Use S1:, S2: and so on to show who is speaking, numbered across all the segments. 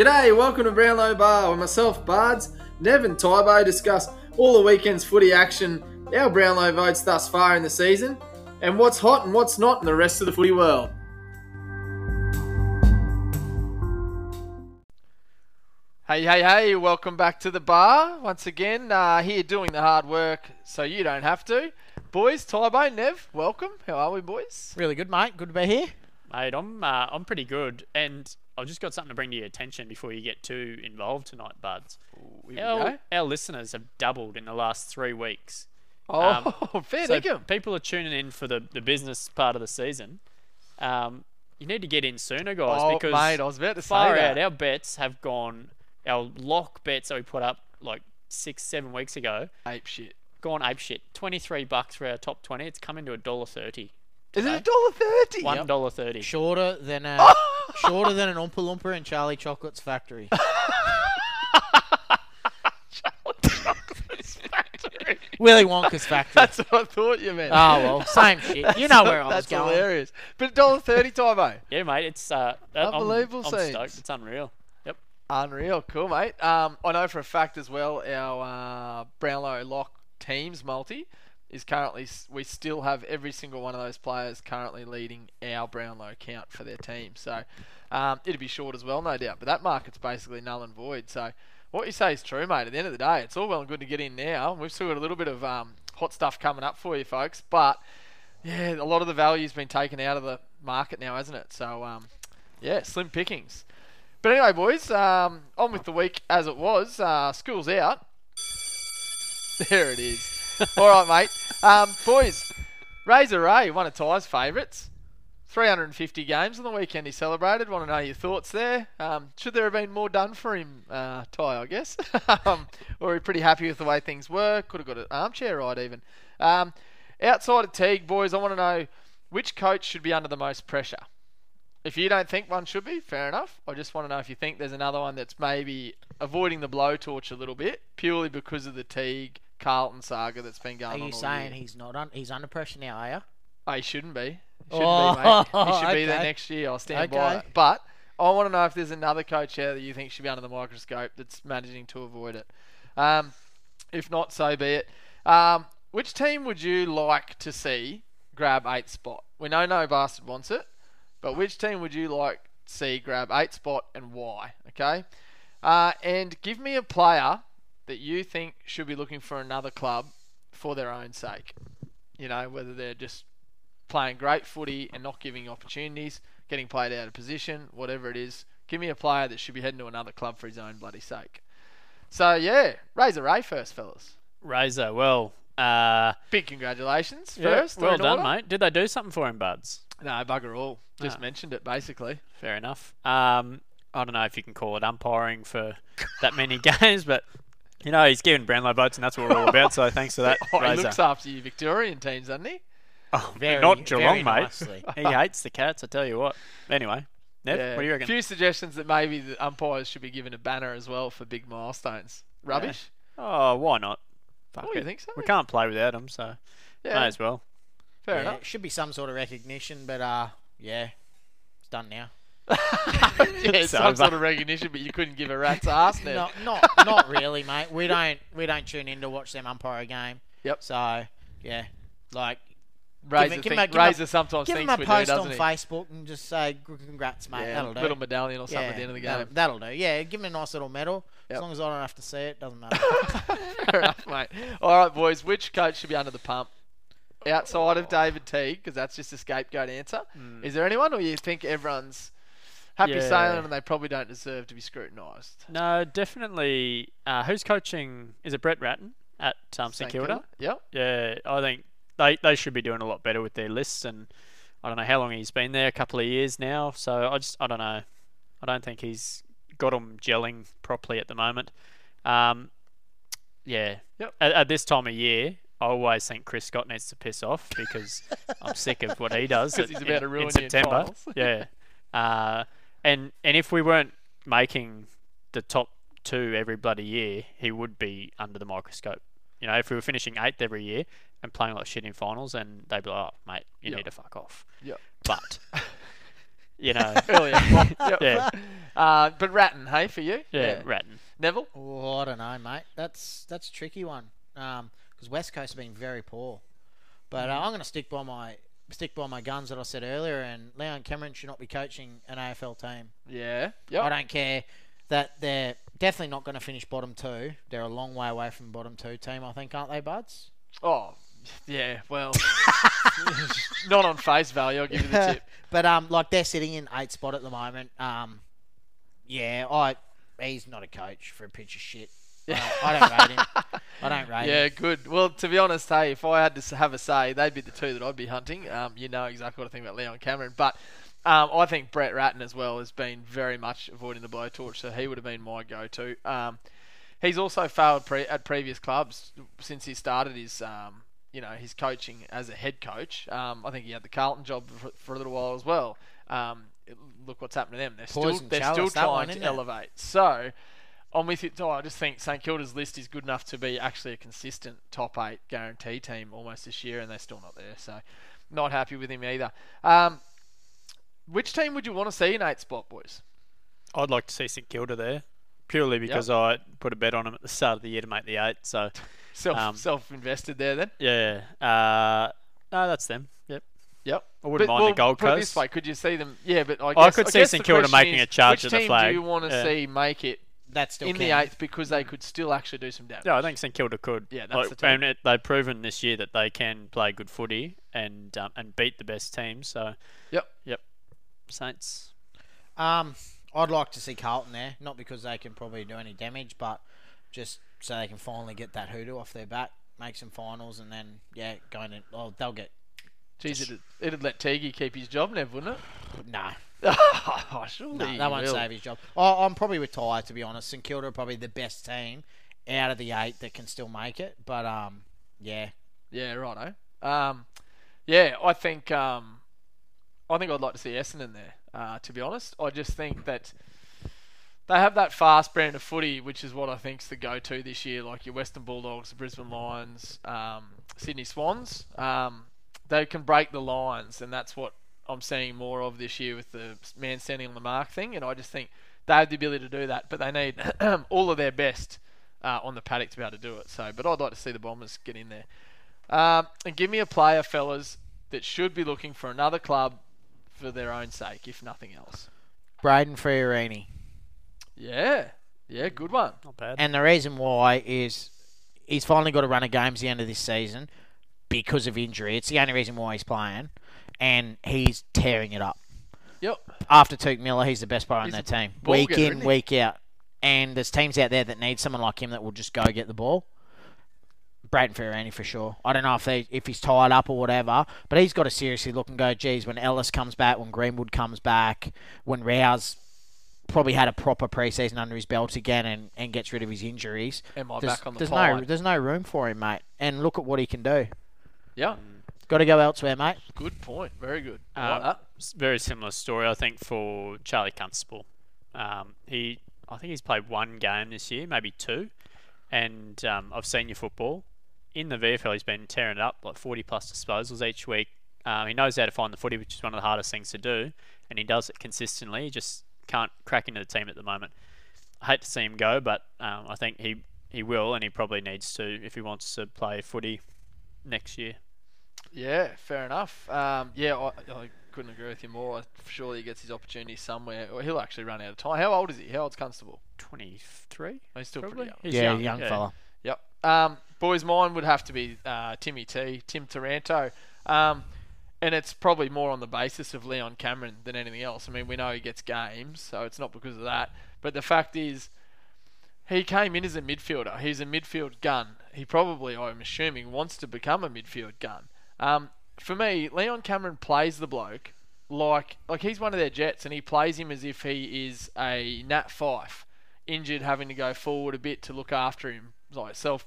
S1: G'day, welcome to Brownlow Bar, where myself, Bards, Nev and Tybo discuss all the weekend's footy action, our Brownlow votes thus far in the season, and what's hot and what's not in the rest of the footy world. Hey, hey, hey, welcome back to the bar. Once again, uh, here doing the hard work so you don't have to. Boys, Tybo, Nev, welcome. How are we, boys?
S2: Really good, mate. Good to be here.
S3: Mate, I'm uh, I'm pretty good, and I've just got something to bring to your attention before you get too involved tonight, buds.
S1: We
S3: Our, our listeners have doubled in the last three weeks.
S1: Oh, fair
S3: So
S1: dinkum.
S3: people are tuning in for the, the business part of the season. Um, you need to get in sooner, guys,
S1: Oh,
S3: because
S1: mate, I was about to say
S3: far
S1: that.
S3: out, our bets have gone. Our lock bets that we put up like six, seven weeks ago,
S1: Ape shit.
S3: gone ape shit. Twenty three bucks for our top twenty. It's coming to a dollar thirty.
S1: Is it a dollar thirty?
S3: One dollar thirty.
S2: Shorter than a shorter than an Oompa Loompa in Charlie Chocolate's factory. Charlie Chocolates Factory. Willy Wonka's factory.
S1: That's what I thought you meant.
S2: oh well, same shit. You know where I was
S1: That's
S2: going.
S1: hilarious. But dollar thirty, Tybo.
S3: Yeah, mate, it's uh, I'm-
S1: Unbelievable
S3: I'm,
S1: scenes.
S3: stoked. It's unreal. Yep.
S1: Unreal, cool, mate. Um, I know for a fact as well, our uh, Brownlow lock teams multi is currently. We still have every single one of those players currently leading our Brownlow count for their team. So um, it'd be short as well, no doubt. But that market's basically null and void. So what you say is true, mate. At the end of the day, it's all well and good to get in now. We've still got a little bit of um, hot stuff coming up for you, folks. But yeah, a lot of the value's been taken out of the market now, hasn't it? So um, yeah, slim pickings. But anyway, boys, um, on with the week as it was. Uh, school's out. There it is. All right, mate. Um, boys, Razor Ray, one of Ty's favourites. 350 games on the weekend he celebrated. Want to know your thoughts there? Um, should there have been more done for him, uh, Ty, I guess? um, or are pretty happy with the way things were? Could have got an armchair ride even. Um, outside of Teague, boys, I want to know which coach should be under the most pressure? If you don't think one should be, fair enough. I just want to know if you think there's another one that's maybe avoiding the blowtorch a little bit, purely because of the Teague Carlton saga that's been going on.
S2: Are
S1: you
S2: saying
S1: year.
S2: he's not un- he's under pressure now? Are you?
S1: Oh, he shouldn't be. He shouldn't
S2: Oh,
S1: be, mate. He should be there next year. I'll stand by it. But I want to know if there's another coach out that you think should be under the microscope that's managing to avoid it. Um, if not, so be it. Um, which team would you like to see grab eighth spot? We know no bastard wants it, but which team would you like to see grab eighth spot and why? Okay, uh, and give me a player that you think should be looking for another club for their own sake. You know, whether they're just playing great footy and not giving opportunities, getting played out of position, whatever it is. Give me a player that should be heading to another club for his own bloody sake. So yeah, Razor Ray first, fellas.
S3: Razor, well, uh,
S1: Big congratulations
S3: yeah,
S1: first.
S3: well done,
S1: order.
S3: mate. Did they do something for him, buds?
S1: No, bugger all. Just
S3: Ah.
S1: mentioned it basically.
S3: Fair enough. Um, I don't know if you can call it umpiring for that many games, but you know he's giving Brownlow votes, and that's what we're all about. So thanks for that,
S1: Oh, he looks after you Victorian teams, doesn't he?
S3: Oh,
S2: Very-
S3: not Geelong,
S2: very
S3: mate. he hates the cats. I tell you what. Anyway, Ned,
S1: Yeah.
S3: what do you reckon?
S1: A few suggestions that maybe the umpires should be given a banner as well for big milestones. Rubbish.
S3: Oh, why not? Fuck
S1: Oh, you think so?
S3: We can't play without them, so
S1: Yeah,
S3: may as well.
S1: fair
S2: yeah,
S1: enough.
S2: it should be some sort of recognition, but uh, yeah, it's done now.
S1: Yeah, some
S3: over.
S1: sort of recognition, but you couldn't give a rat's ass now.
S2: No, not not really, mate. We don't we don't tune in to watch them umpire a game.
S1: Yep.
S2: So yeah, like
S1: Razor,
S2: give
S1: think,
S2: him a- give him a-
S1: sometimes
S2: give him a post
S1: do,
S2: on
S1: he?
S2: Facebook and just say "Gr- congrats, mate.
S1: Yeah,
S2: that'll do.
S1: little medallion or something
S2: yeah,
S1: at the end of the
S2: that'll-
S1: game.
S2: That'll, do. Yeah, give him a nice little medal.
S1: Yep.
S2: As long as I don't have to see it, doesn't matter.
S1: Fair enough, mate. All right, boys. Which coach should be under the pump? Outside of David Teague, because that's just a scapegoat answer. Hmm. Is there anyone, or you think everyone's happy
S3: Yeah.
S1: sailing and they probably don't deserve to be scrutinised?
S3: No, definitely. Uh, who's coaching? Is it Brett Ratten at um, St Kilda?
S1: Yep.
S3: Yeah, I think they they should be doing a lot better with their lists, and I don't know how long he's been there, a couple of years now. So I just I don't know. I don't think he's got them gelling properly at the moment. Um, yeah.
S1: Yep.
S3: At, at this time of year, I always think Chris Scott needs to piss off because I'm sick of what he does. at-
S1: he's about
S3: in,
S1: to ruin
S3: in September. yeah. Uh, and and if we weren't making the top two every bloody year, he would be under the microscope. You know, if we were finishing eighth every year and playing like shit in finals, and they'd be like, "Oh, mate, you
S1: Yep.
S3: need to fuck off."
S1: Yep.
S3: But you know,
S1: Earlier. yep.
S3: yeah.
S1: Uh, but Ratten, hey, for you?
S3: Yeah, Ratten.
S1: Neville?
S2: Oh, I don't know, mate. That's that's a tricky one. Um, because West Coast have been very poor. But uh, I'm going to stick by my stick by my guns that I said earlier. And Leon Cameron should not be coaching an AFL team.
S1: Yeah. Yep.
S2: I don't care that they're definitely not going to finish bottom two. They're a long way away from bottom two team, I think, aren't they, buds?
S1: Oh, yeah. Well, not on face value. I'll give you the tip.
S2: but um, like they're sitting in eighth spot at the moment. Um, yeah, I he's not a coach for a pitch of shit. Uh, I don't rate him. I don't rate
S1: Yeah,
S2: him.
S1: good. Well, to be honest, hey, if I had to have a say, they'd be the two that I'd be hunting. Um, you know exactly what I think about Leon Cameron, but um, I think Brett Ratten as well has been very much avoiding the blowtorch, so he would have been my go-to. Um, he's also failed pre- at previous clubs since he started his, um, you know, his coaching as a head coach. Um, I think he had the Carlton job for, for a little while as well. Um, look what's happened to them. They're still they're still
S2: one,
S1: trying to
S2: it?
S1: elevate. So. I'm with you. Oh, I just think St Kilda's list is good enough to be actually a consistent top eight guarantee team almost this year, and they're still not there. So, not happy with him either. Um, which team would you want to see in eight spot, boys?
S3: I'd like to see St Kilda there, purely because I put a bet on them at the start of the year to make the eight. So
S1: Self
S3: Um,
S1: self invested there then.
S3: yeah, uh, no, that's them. Yep.
S1: Yep.
S3: I wouldn't
S1: But,
S3: mind
S1: well,
S3: the Gold
S1: put it this way, could you see them? Yeah, but I,
S3: I could
S1: I
S3: see
S1: guess
S3: St Kilda making
S1: is,
S3: a charge
S1: which
S3: of the
S1: team
S3: flag.
S1: do you want to
S3: Yeah.
S1: see make it
S2: That still
S1: in
S2: can.
S1: the eighth because they could still actually do some damage?
S3: Yeah, I think St Kilda could.
S1: Yeah, that's
S3: Like,
S1: the team.
S3: and it, they've proven this year that they can play good footy and um, and beat the best teams. So
S1: Yep.
S3: yep, Saints.
S2: Um, I'd like to see Carlton there, not because they can probably do any damage, but just so they can finally get that hoodoo off their back, make some finals, and then yeah, going to. Well, they'll get
S1: Jeez, it'd, it'd let Tegi keep his job, Nev, wouldn't it?
S2: no.
S1: oh, surely
S2: No, that won't
S1: will.
S2: save his job. I, I'm probably Ty to be honest. St Kilda are probably the best team out of the eight that can still make it. But um, yeah,
S1: Yeah, righto. Um, yeah, I think um, I think I'd like to see Essendon there. Uh, to be honest, I just think that they have that fast brand of footy, which is what I think's the go-to this year. Like your Western Bulldogs, the Brisbane Lions, um, Sydney Swans. Um, they can break the lines, and that's what I'm seeing more of this year with the man standing on the mark thing. And I just think they have the ability to do that, but they need all of their best uh, on the paddock to be able to do it. So, but I'd like to see the Bombers get in there. Um, and give me a player, fellas, that should be looking for another club for their own sake, if nothing else.
S2: Brayden Fiorini.
S1: Yeah, yeah, good one.
S3: Not bad.
S2: And the reason why is he's finally got a run of games at the end of this season because of injury. It's the only reason why he's playing, and he's tearing it up.
S1: Yep.
S2: After Touk Miller, he's the best player on
S1: He's
S2: their
S1: a
S2: team, week
S1: getter,
S2: in, week out. And there's teams out there that need someone like him that will just go get the ball. Brayden Fiorini for sure. I don't know if they if he's tied up or whatever, but he's got to seriously look and go. Geez, when Ellis comes back, when Greenwood comes back, when Rouse probably had a proper preseason under his belt again and, and gets rid of his injuries,
S1: Am I
S2: there's,
S1: back on the
S2: there's
S1: pie?
S2: no there's no room for him, mate. And look at what he can do.
S1: Yeah,
S2: Got to go elsewhere, mate.
S1: good point. Very good. I
S3: Um,
S1: like
S3: very similar story, I think, for Charlie Constable. Um, he, I think he's played one game this year, maybe two, and um, I've seen your football. In the VFL, he's been tearing it up, like 40 plus disposals each week. Um, he knows how to find the footy, which is one of the hardest things to do, and he does it consistently. He just can't crack into the team at the moment. I hate to see him go, but um, I think he, he will, and he probably needs to if he wants to play footy next year.
S1: Yeah, fair enough. Um, yeah, I, I couldn't agree with you more. Surely he gets his opportunity somewhere, or he'll actually run out of time. How old is he? How old's Constable?
S3: 23?
S1: Oh, he's still
S3: Probably.
S1: pretty young.
S3: He's
S2: yeah,
S3: young,
S2: young
S3: yeah.
S2: fella.
S1: Yep. Um, boys, mine would have to be uh, Timmy T, Tim Taranto. Um, and it's probably more on the basis of Leon Cameron than anything else. I mean, we know he gets games, so it's not because of that. But the fact is, he came in as a midfielder. He's a midfield gun. He probably, I'm assuming, wants to become a midfield gun. Um, for me, Leon Cameron plays the bloke like like he's one of their jets, and he plays him as if he is a Nat Fyfe, injured, having to go forward a bit to look after him, like self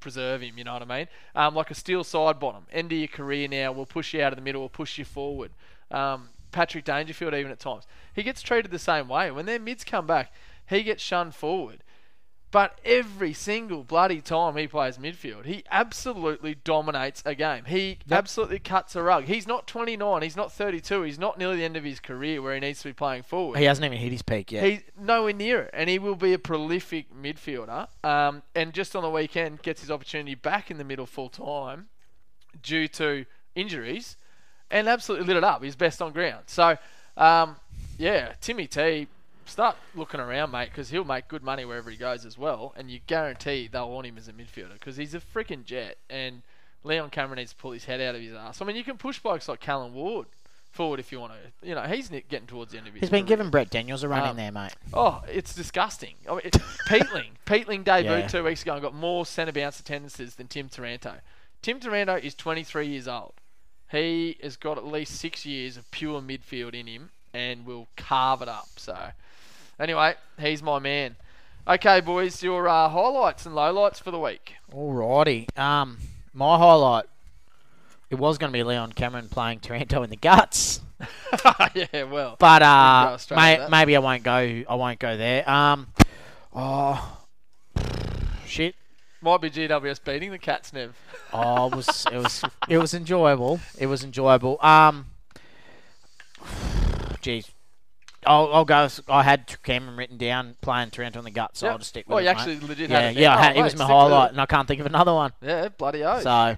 S1: preserve him. You know what I mean? Um, like a Steele Sidebottom. End of your career now. We'll push you out of the middle. We'll push you forward. Um, Patrick Dangerfield, even at times, he gets treated the same way. When their mids come back, he gets shunned forward. But every single bloody time he plays midfield, he absolutely dominates a game. He absolutely cuts a rug. He's not 29, he's not 32, he's not nearly the end of his career where he needs to be playing forward.
S2: He hasn't even hit his peak yet.
S1: He's nowhere near it, and he will be a prolific midfielder. Um, and just on the weekend, gets his opportunity back in the middle full time due to injuries, and absolutely lit it up. He's best on ground. So, um, yeah, Timmy T, start looking around, mate, because he'll make good money wherever he goes as well, and you guarantee they'll want him as a midfielder because he's a freaking jet, and Leon Cameron needs to pull his head out of his ass. I mean, you can push blokes like Callum Ward forward if you want to. You know, he's getting towards the end of his.
S2: He's been
S1: career.
S2: giving Brent Daniels a run
S1: Um,
S2: in there, mate.
S1: Oh, it's disgusting. I mean, it, Peatling. Peatling debuted
S2: Yeah.
S1: two weeks ago and got more centre bounce attendances than Tim Taranto. Tim Taranto is 23 years old. He has got at least six years of pure midfield in him and will carve it up. So, anyway, he's my man. Okay, boys, your uh, highlights and lowlights for the week.
S2: Alrighty. Um, my highlight. It was going to be Leon Cameron playing Taranto in the guts,
S1: yeah, well,
S2: but uh, may, maybe I won't go. I won't go there. Um, oh, shit.
S1: might be GWS beating the Cats, Nev.
S2: Oh, it was it was it was enjoyable. It was enjoyable. Um, geez, I'll, I'll go. I had Cameron written down playing Taranto in the gut, so
S1: Yep.
S2: I'll just stick with
S1: Well,
S2: it.
S1: you
S2: mate.
S1: actually legit
S2: yeah,
S1: had it.
S2: yeah.
S1: down.
S2: I had,
S1: Oh,
S2: it was my highlight, and I can't think of another one.
S1: Yeah, bloody oath.
S2: So
S3: All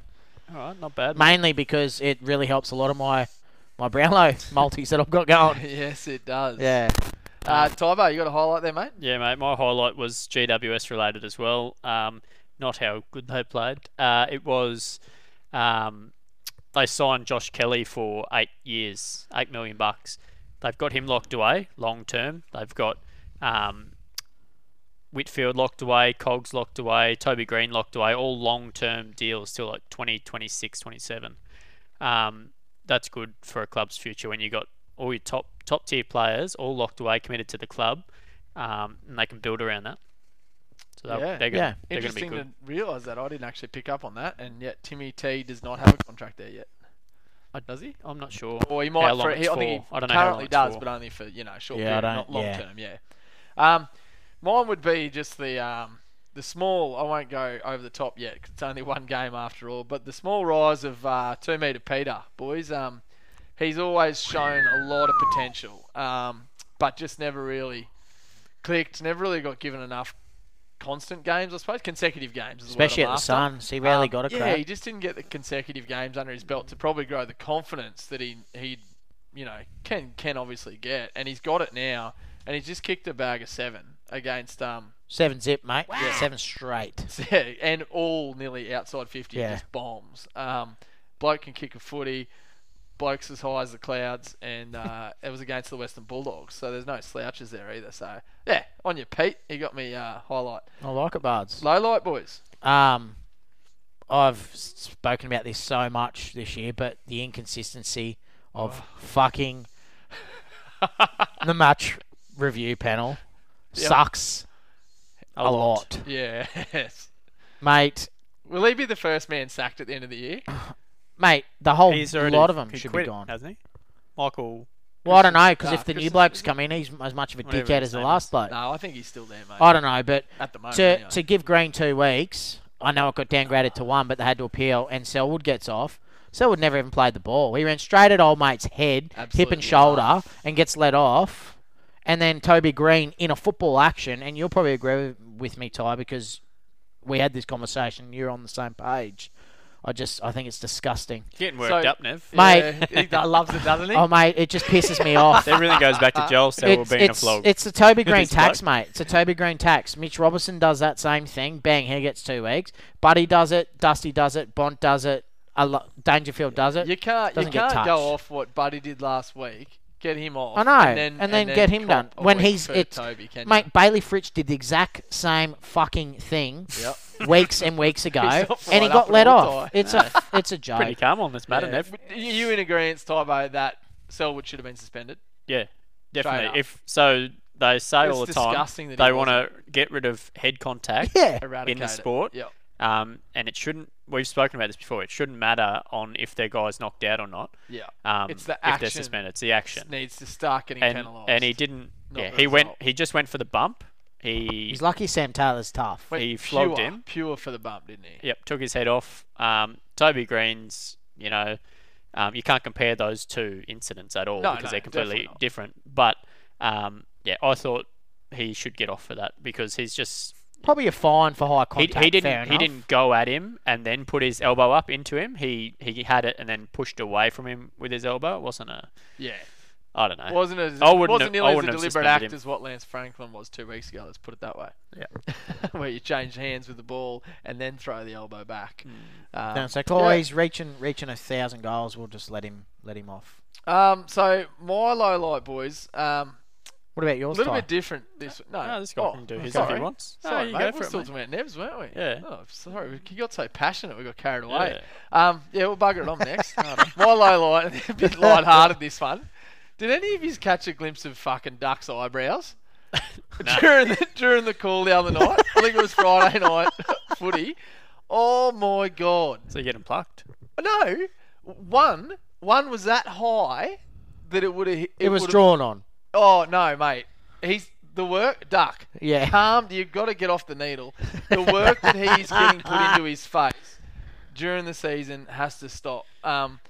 S3: right, not bad.
S2: mainly because it really helps a lot of my my Brownlow multis that I've got going.
S1: yes, it does.
S2: Yeah.
S1: Uh, Tybo, you got a highlight there, mate?
S3: Yeah, mate. My highlight was GWS related as well. Um, not how good they played. Uh, it was um, they signed Josh Kelly for eight years, eight million bucks. They've got him locked away long term. They've got um, Whitfield locked away, Cogs locked away, Toby Greene locked away. All long term deals till like 2026, 27. Um, that's good for a club's future when you've got all your top top tier players all locked away, committed to the club, um, and they can build around that. So they'll-
S1: Yeah.
S3: they're gonna, they're to be
S1: Interesting to realise that. I didn't actually pick up on that, and yet Timmy T does not have a contract there yet. Does he?
S3: I'm not sure.
S1: Or he might. For, he, I think he.
S3: I don't know
S1: currently does,
S3: for.
S1: but only for you know short
S2: Yeah,
S1: period,
S2: don't-
S1: long
S2: yeah.
S1: term. Yeah. Um, mine would be just the um, the small. I won't go over the top yet 'cause it's only one game after all. But the small rise of uh, two meter Peter, boys. Um, he's always shown a lot of potential, um, but just never really clicked. Never really got given enough constant games. I suppose consecutive games, is the word
S2: Especially at the. Suns, he rarely
S1: Um,
S2: got a
S1: yeah, he just didn't get the consecutive games under his belt to probably grow the confidence that he he, you know, can can obviously get, and he's got it now, and he's just kicked a bag of seven against um
S2: Seven zip, mate. Yeah, Seven straight.
S1: and all nearly outside fifty
S2: Yeah.
S1: just bombs. Um, bloke can kick a footy. Bloke's as high as the clouds, and uh, it was against the Western Bulldogs, so there's no slouches there either. So yeah, on your Pete, you got me uh, highlight.
S2: I like it, Bards.
S1: Low light, boys.
S2: Um, I've spoken about this so much this year, but the inconsistency of
S1: Oh.
S2: fucking the match review panel
S1: Yep.
S2: sucks a, lot.
S1: Yeah, yes.
S2: mate.
S1: Will he be the first man sacked at the end of the year?
S2: Mate, the whole
S3: He's already
S2: lot of them should
S3: quit,
S2: be gone.
S3: hasn't he? Michael.
S2: Well, I don't know because
S1: Nah,
S2: if the new blokes come in, he's as much of a
S3: Whatever
S2: dickhead as the last bloke.
S1: No, I think he's still there, mate.
S2: I don't know, but
S1: At the moment,
S2: to
S1: anyway.
S2: to give Greene two weeks, I know it got downgraded to one, but they had to appeal, and Selwood gets off. Selwood never even played the ball. He ran straight at old mate's head, hip and shoulder,
S1: rough.
S2: and gets let off. And then Toby Greene in a football action, and you'll probably agree with me, Ty, because we had this conversation. You're on the same page. I just, I think it's disgusting.
S3: Getting worked
S1: So-
S3: up, Nev.
S2: Mate.
S1: Yeah, he loves it, doesn't he?
S2: Oh mate, it just pisses me off.
S3: Everything goes back to Joel Selwood
S2: it's,
S3: being
S2: it's,
S3: a flog.
S2: it's the Toby
S3: Greene
S2: tax,
S3: bloke.
S2: mate. It's a Toby Greene tax. Mitch Robertson does that same thing. Bang, he gets two weeks. Buddy does it. Dusty does it. Bont does it. A lo- Dangerfield does it.
S1: You can't, you
S2: Doesn't get
S1: can't
S2: touched.
S1: go off what Buddy did last week. Get him off.
S2: I know,
S1: and then,
S2: and then get him done. When he's-
S1: for
S2: it's-
S1: Toby.
S2: Mate, Bayley Fritsch did the exact same fucking thing
S1: Yep.
S2: weeks and weeks ago,
S1: He's not
S2: and he got let off.
S1: Ty.
S2: It's a it's a joke.
S3: Pretty
S2: joke.
S3: calm on this matter,
S1: Yeah.
S3: Nev.
S1: You you in agreement, Tybo, that Selwood should have been suspended?
S3: Yeah,
S1: up.
S3: definitely. If so, they say all the time
S1: disgusting that he
S3: they want to get rid of head contact
S2: Yeah,
S3: in the sport,
S1: Yep.
S3: um, and it shouldn't. We've spoken about this before. It shouldn't matter on if their guy's knocked out or not.
S1: Yeah.
S3: Um,
S1: It's the action.
S3: if they're suspended. It's the action.
S1: Needs to start getting
S3: and
S1: penalised.
S3: and he didn't.
S1: not
S3: yeah,
S1: the
S3: he went. He just went for the bump. He
S2: He's lucky Sam Taylor's tough.
S1: Went
S3: He flogged
S1: pure,
S3: him.
S1: Pure for the bump, didn't he?
S3: Yep, took his head off. Um, Toby Greene's, you know, um, you can't compare those two incidents at all
S1: No,
S3: because
S1: no,
S3: they're completely different. But um, yeah, I thought he should get off for that because he's just
S2: Probably a fine for high
S3: he,
S2: contact.
S3: he
S2: fair
S3: didn't he didn't go at him and then put his elbow up into him. He he had it and then pushed away from him with his elbow. It wasn't a
S1: Yeah.
S3: I don't know.
S1: Wasn't as
S3: I wouldn't
S1: wasn't
S3: have-
S1: nearly
S3: I
S1: as a
S3: wouldn't have
S1: deliberate act
S3: him.
S1: as what Lance Franklin was two weeks ago. Let's put it that way.
S3: Yeah.
S1: Where you change hands with the ball and then throw the elbow back. Um,
S2: No, it's like, oh,
S1: yeah.
S2: he's reaching reaching a thousand goals. We'll just let him let him off.
S1: Um, so my low light, boys. Um,
S2: What about yours?
S1: a little
S2: Ty?
S1: bit different. This no,
S3: No, this guy
S1: oh,
S3: can do his
S1: sorry.
S3: if he wants. No,
S1: Sorry,
S3: you
S1: mate.
S3: go for
S1: were
S3: it,
S1: still
S3: mate.
S1: talking about Nevs, weren't we?
S3: Yeah.
S1: Oh, sorry. You got so passionate, we got carried away.
S3: Yeah.
S1: Um, yeah, we'll bugger it on next. My low light, a bit light-hearted this one. Did any of you catch a glimpse of fucking Duck's eyebrows
S3: No.
S1: during the during the call the other night? I think it was Friday night footy. Oh my god!
S3: So you get him plucked.
S1: No, one one was that high that it would have. It,
S2: It was drawn on.
S1: Oh no, mate. He's the work Duck.
S2: Yeah.
S1: Calm. You've got to get off the needle. The work that he's getting put into his face during the season has to stop. Um,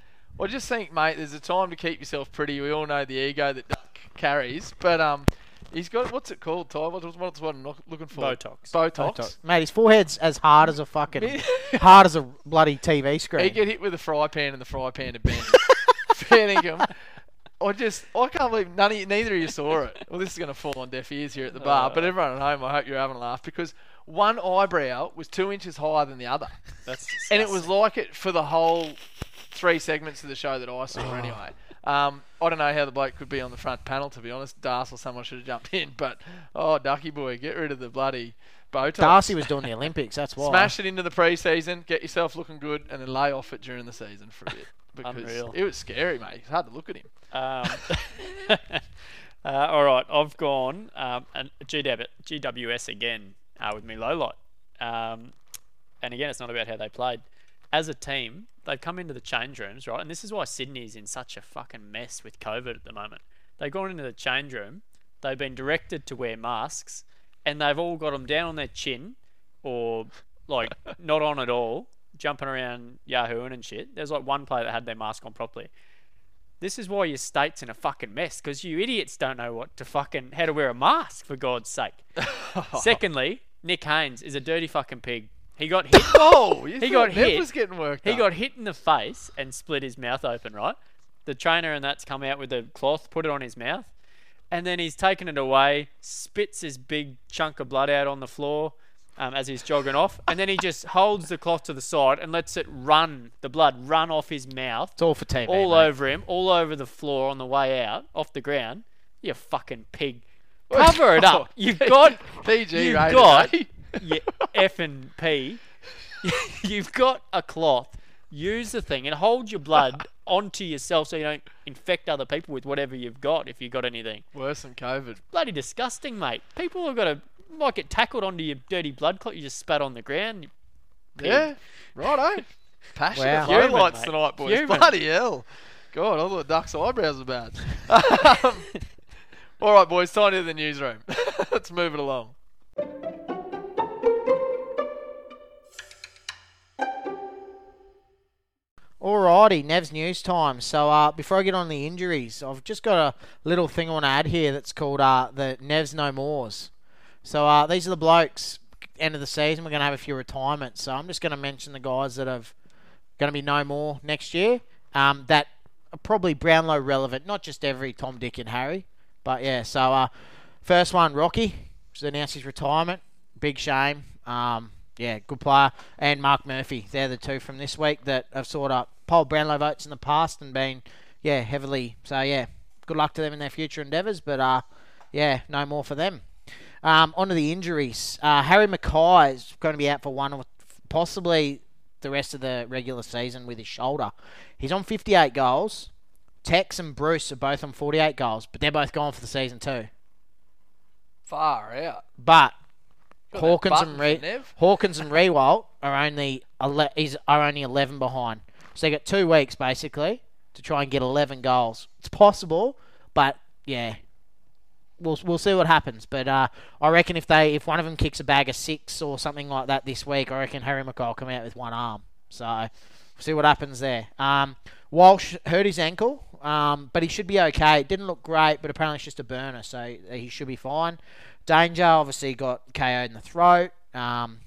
S1: I just think, mate, there's a time to keep yourself pretty. We all know the ego that Duck carries, but um, he's got what's it called, Ty? What's, what's what I'm look- looking for?
S3: Botox.
S1: Botox.
S2: Mate, his forehead's as hard as a fucking hard as a bloody TV screen.
S1: He
S2: screen.
S1: get hit with a fry pan and the fry pan to bend. Fanningham. I just, I can't believe none of you, neither of you saw it. Well, this is going to fall on deaf ears here at the bar, but
S3: Uh.
S1: everyone at home, I hope you're having a laugh because one eyebrow was two inches higher than the other,
S3: That's
S1: and it was like it for the whole three segments of the show that I saw.
S3: Oh.
S1: Anyway, um, I don't know how the bloke could be on the front panel. To be honest, Darcy or someone should have jumped in, but oh, Ducky boy, get rid of the bloody Botox.
S2: Darcy was doing the Olympics. That's why.
S1: Smash it into the pre-season, get yourself looking good, and then lay off it during the season for a bit because
S3: Unreal.
S1: it was scary, mate. It's hard to look at him.
S3: Um, uh, all right, I've gone um, and GW, GWS again uh, with me low light. Um, and again, it's not about how they played. As a team, they've come into the change rooms, right? And this is why Sydney's in such a fucking mess with COVID at the moment. They've gone into the change room, they've been directed to wear masks, and they've all got them down on their chin or like not on at all, jumping around Yahooing and shit. There's like one player that had their mask on properly. This is why your state's in a fucking mess because you idiots don't know what to fucking how to wear a mask for God's sake. Secondly, Nick Haynes is a dirty fucking pig. He got hit.
S1: Oh, you
S3: He got hit.
S1: was getting worked
S3: He
S1: up.
S3: got hit in the face and split his mouth open. Right, the trainer and that's come out with a cloth, put it on his mouth, and then he's taken it away, spits his big chunk of blood out on the floor. Um, as he's jogging off, and then he just holds the cloth to the side and lets it run, the blood run off his mouth,
S2: It's all for TV.
S3: all
S2: mate.
S3: over him, all over the floor on the way out, off the ground. You fucking pig. Cover it up. You've got
S1: PG
S3: you've
S1: rated,
S3: got
S1: eh?
S3: F and P. You've got a cloth. Use the thing and hold your blood onto yourself so you don't infect other people with whatever you've got if you've got anything.
S1: Worse than COVID.
S3: Bloody disgusting, mate. People have got to might get tackled onto your dirty blood clot you just spat on the ground. you pig.
S1: Yeah, righto. Passionate
S2: Wow.
S1: wow.
S3: Human,
S1: lights
S3: mate.
S1: tonight, boys.
S3: Human.
S1: Bloody hell. God, I thought Duck's eyebrows were bad. Um, all right, boys, time to the newsroom. Let's move it along.
S2: Alrighty, Nev's news time. So uh, before I get on the injuries, I've just got a little thing I want to add here that's called uh, the Nev's No Mores. So uh, these are the blokes. End of the season, we're going to have a few retirements. So I'm just going to mention the guys that have going to be no more next year. Um, that are probably Brownlow relevant, not just every Tom, Dick, and Harry, but yeah. So uh, first one, Rocky, just announced his retirement. Big shame. Um, yeah, good player. And Mark Murphy. They're the two from this week that have sort of polled Brownlow votes in the past and been, yeah, heavily. So, yeah, good luck to them in their future endeavours. But, uh, yeah, no more for them. Um, on to the injuries. Uh, Harry McKay is going to be out for one or possibly the rest of the regular season with his shoulder. He's on 58 goals. Tex and Bruce are both on 48 goals, but they're both gone for the season too.
S1: Far out.
S2: But Hawkins and Re-. Hawkins and Riewoldt are only ele- is are only 11 behind. So they got two weeks basically to try and get 11 goals. It's possible, but yeah, we'll we'll see what happens. But uh, I reckon if they if one of them kicks a bag of six or something like that this week, I reckon Harry McKay will come out with one arm. So we'll see what happens there. Um, Walsh hurt his ankle, um, but he should be okay. It didn't look great, but apparently it's just a burner, so he should be fine. Danger obviously got KO'd in the throat. Um,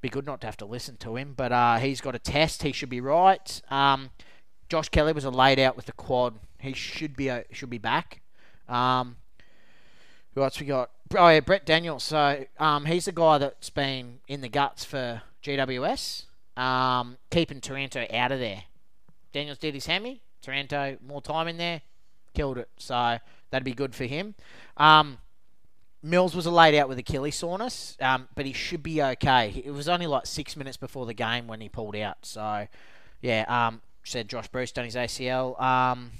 S2: be good not to have to listen to him, but uh, he's got a test. He should be right. Um, Josh Kelly was a laid out with the quad. He should be uh, should be back. Um, who else we got? Oh yeah, Brent Daniels. So um, he's the guy that's been in the guts for GWS, um, keeping Taranto out of there. Daniels did his hammy. Taranto more time in there, killed it. So that'd be good for him. Um, Mills was laid out with Achilles soreness, um, but he should be okay. It was only like six minutes before the game when he pulled out. So, yeah, um, said Josh Bruce done his ACL. Um,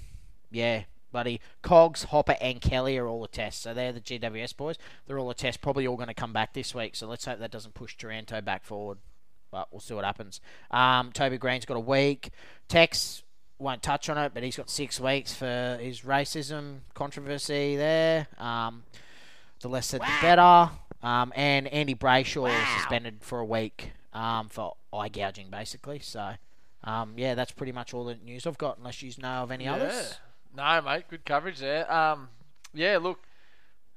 S2: yeah, buddy. Cogs, Hopper, and Kelly are all a test. So they're the GWS boys. They're all a test. Probably all going to come back this week. So let's hope that doesn't push Taranto back forward. But we'll see what happens. Um, Toby Greene's got a week. Tex won't touch on it, but he's got six weeks for his racism controversy there. Um, the less said, the better. Um, and Andy Brayshaw is suspended for a week um, for eye gouging, basically. So, um, yeah, that's pretty much all the news I've got, unless you know of any others.
S1: No, mate, good coverage there. Um, yeah, look,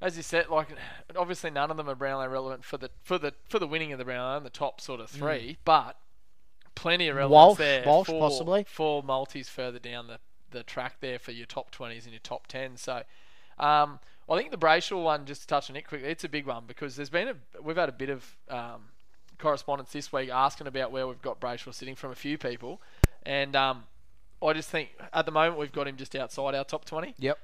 S1: as you said, like obviously none of them are Brownlow relevant for the for the for the winning of the Brownlow in the top sort of three, but plenty of relevance
S2: Walsh-
S1: there
S2: Walsh
S1: for,
S2: possibly?
S1: for multis further down the, the track there for your top twenties and your top ten. So, um, I think the Brayshaw one, just to touch on it quickly, it's a big one because there's been a we've had a bit of um, correspondence this week asking about where we've got Brayshaw sitting from a few people, and um, I just think at the moment we've got him just outside our top twenty.
S2: Yep.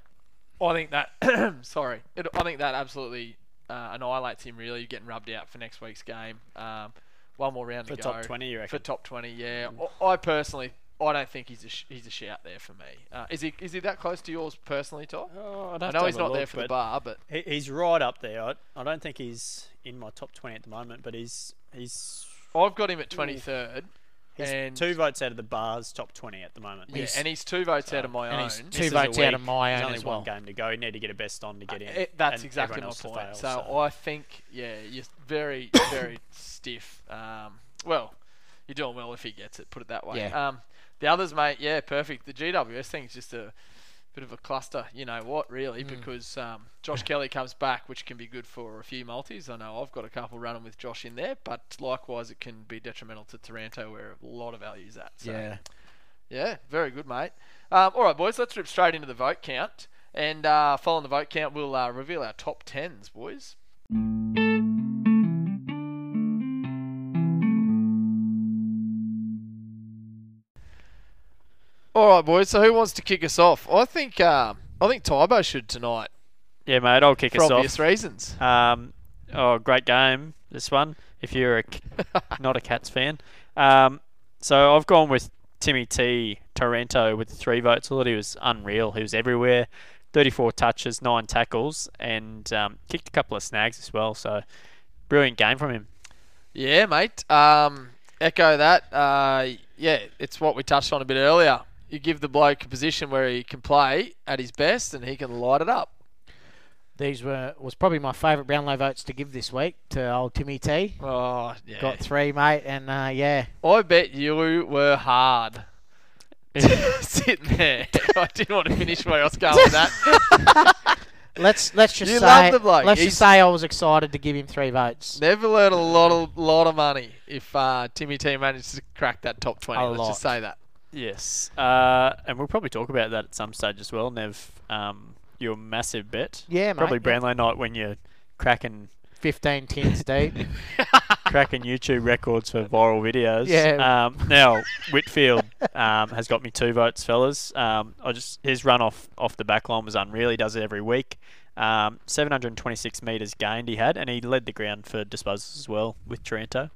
S1: I think that sorry, it, I think that absolutely uh, annihilates him. Really, getting rubbed out for next week's game. Um, one more round
S3: For
S1: to go
S3: top 20, you reckon?
S1: For top twenty, yeah. I, I personally, I don't think he's a sh- he's a shout there for me. Uh, is he is he that close to yours personally, Tom?
S3: Oh,
S1: I know he's not there for the bar, but
S3: he- He's right up there. I, I don't think he's in my top 20 at the moment, but he's he's,
S1: I've got him at twenty third,
S3: he's
S1: and
S3: two votes out of the bar's top 20 at the moment.
S1: yeah, and he's two votes out of my
S2: and
S1: own.
S2: two votes out of
S3: week.
S2: my
S3: There's
S2: own
S3: only
S2: as
S3: one game to go. You need to get a best on to get in.
S1: It, that's exactly my point.
S3: fail,
S1: so, I think, yeah, you're very, very stiff. Um, well, you're doing well if he gets it. Put it that way.
S2: Yeah.
S1: Um, the others, mate, yeah, perfect. The GWS thing's just a bit of a cluster. You know what, really,
S2: Mm.
S1: because um, Josh Kelly comes back, which can be good for a few multis. I know I've got a couple running with Josh in there, but likewise, it can be detrimental to Taranto, where a lot of value's at. So.
S2: Yeah.
S1: Yeah, very good, mate. Um, all right, boys, let's rip straight into the vote count. And uh, following the vote count, we'll uh, reveal our top tens, boys. All right, boys. So who wants to kick us off? I think uh, I think Tybo should tonight
S3: Yeah, mate, I'll kick us off
S1: for
S3: us
S1: obvious reasons.
S3: Um, oh, great game, this one, if you're a, not a Cats fan. Um, so I've gone with Timmy T, Taranto, with three votes. I thought he was unreal. He was everywhere. 34 touches, 9 tackles, and um, kicked a couple of snags as well. So, brilliant game from him.
S1: Yeah, mate. Um, echo that. Uh, yeah, it's what we touched on a bit earlier. You give the bloke a position where he can play at his best, and he can light it up.
S2: These were was probably my favourite Brownlow votes to give this week to old Timmy T.
S1: Oh, yeah.
S2: Got three, mate, and uh, yeah,
S1: I bet you were hard sitting there. I didn't want to finish where I was going with that.
S2: let's let's just
S1: You
S2: say
S1: love the bloke.
S2: let's
S1: He's-
S2: just say I was excited to give him three votes.
S1: Never learned a lot of lot of money if uh, Timmy T managed to crack that top twenty.
S2: A
S1: let's
S2: lot.
S1: just say that.
S3: Yes. Uh, and we'll probably talk about that at some stage as well, Nev. Um, your massive bet.
S2: Yeah, mate.
S3: Probably
S2: yeah.
S3: Brownlow night when you're cracking
S2: Fifteen tins deep.
S3: cracking YouTube records for viral videos.
S2: Yeah.
S3: Um, now Whitfield um, has got me two votes, fellas. Um, I just his run off off the back line was unreal. He does it every week. Um, 726 meters gained he had, and he led the ground for disposals as well with Taranto.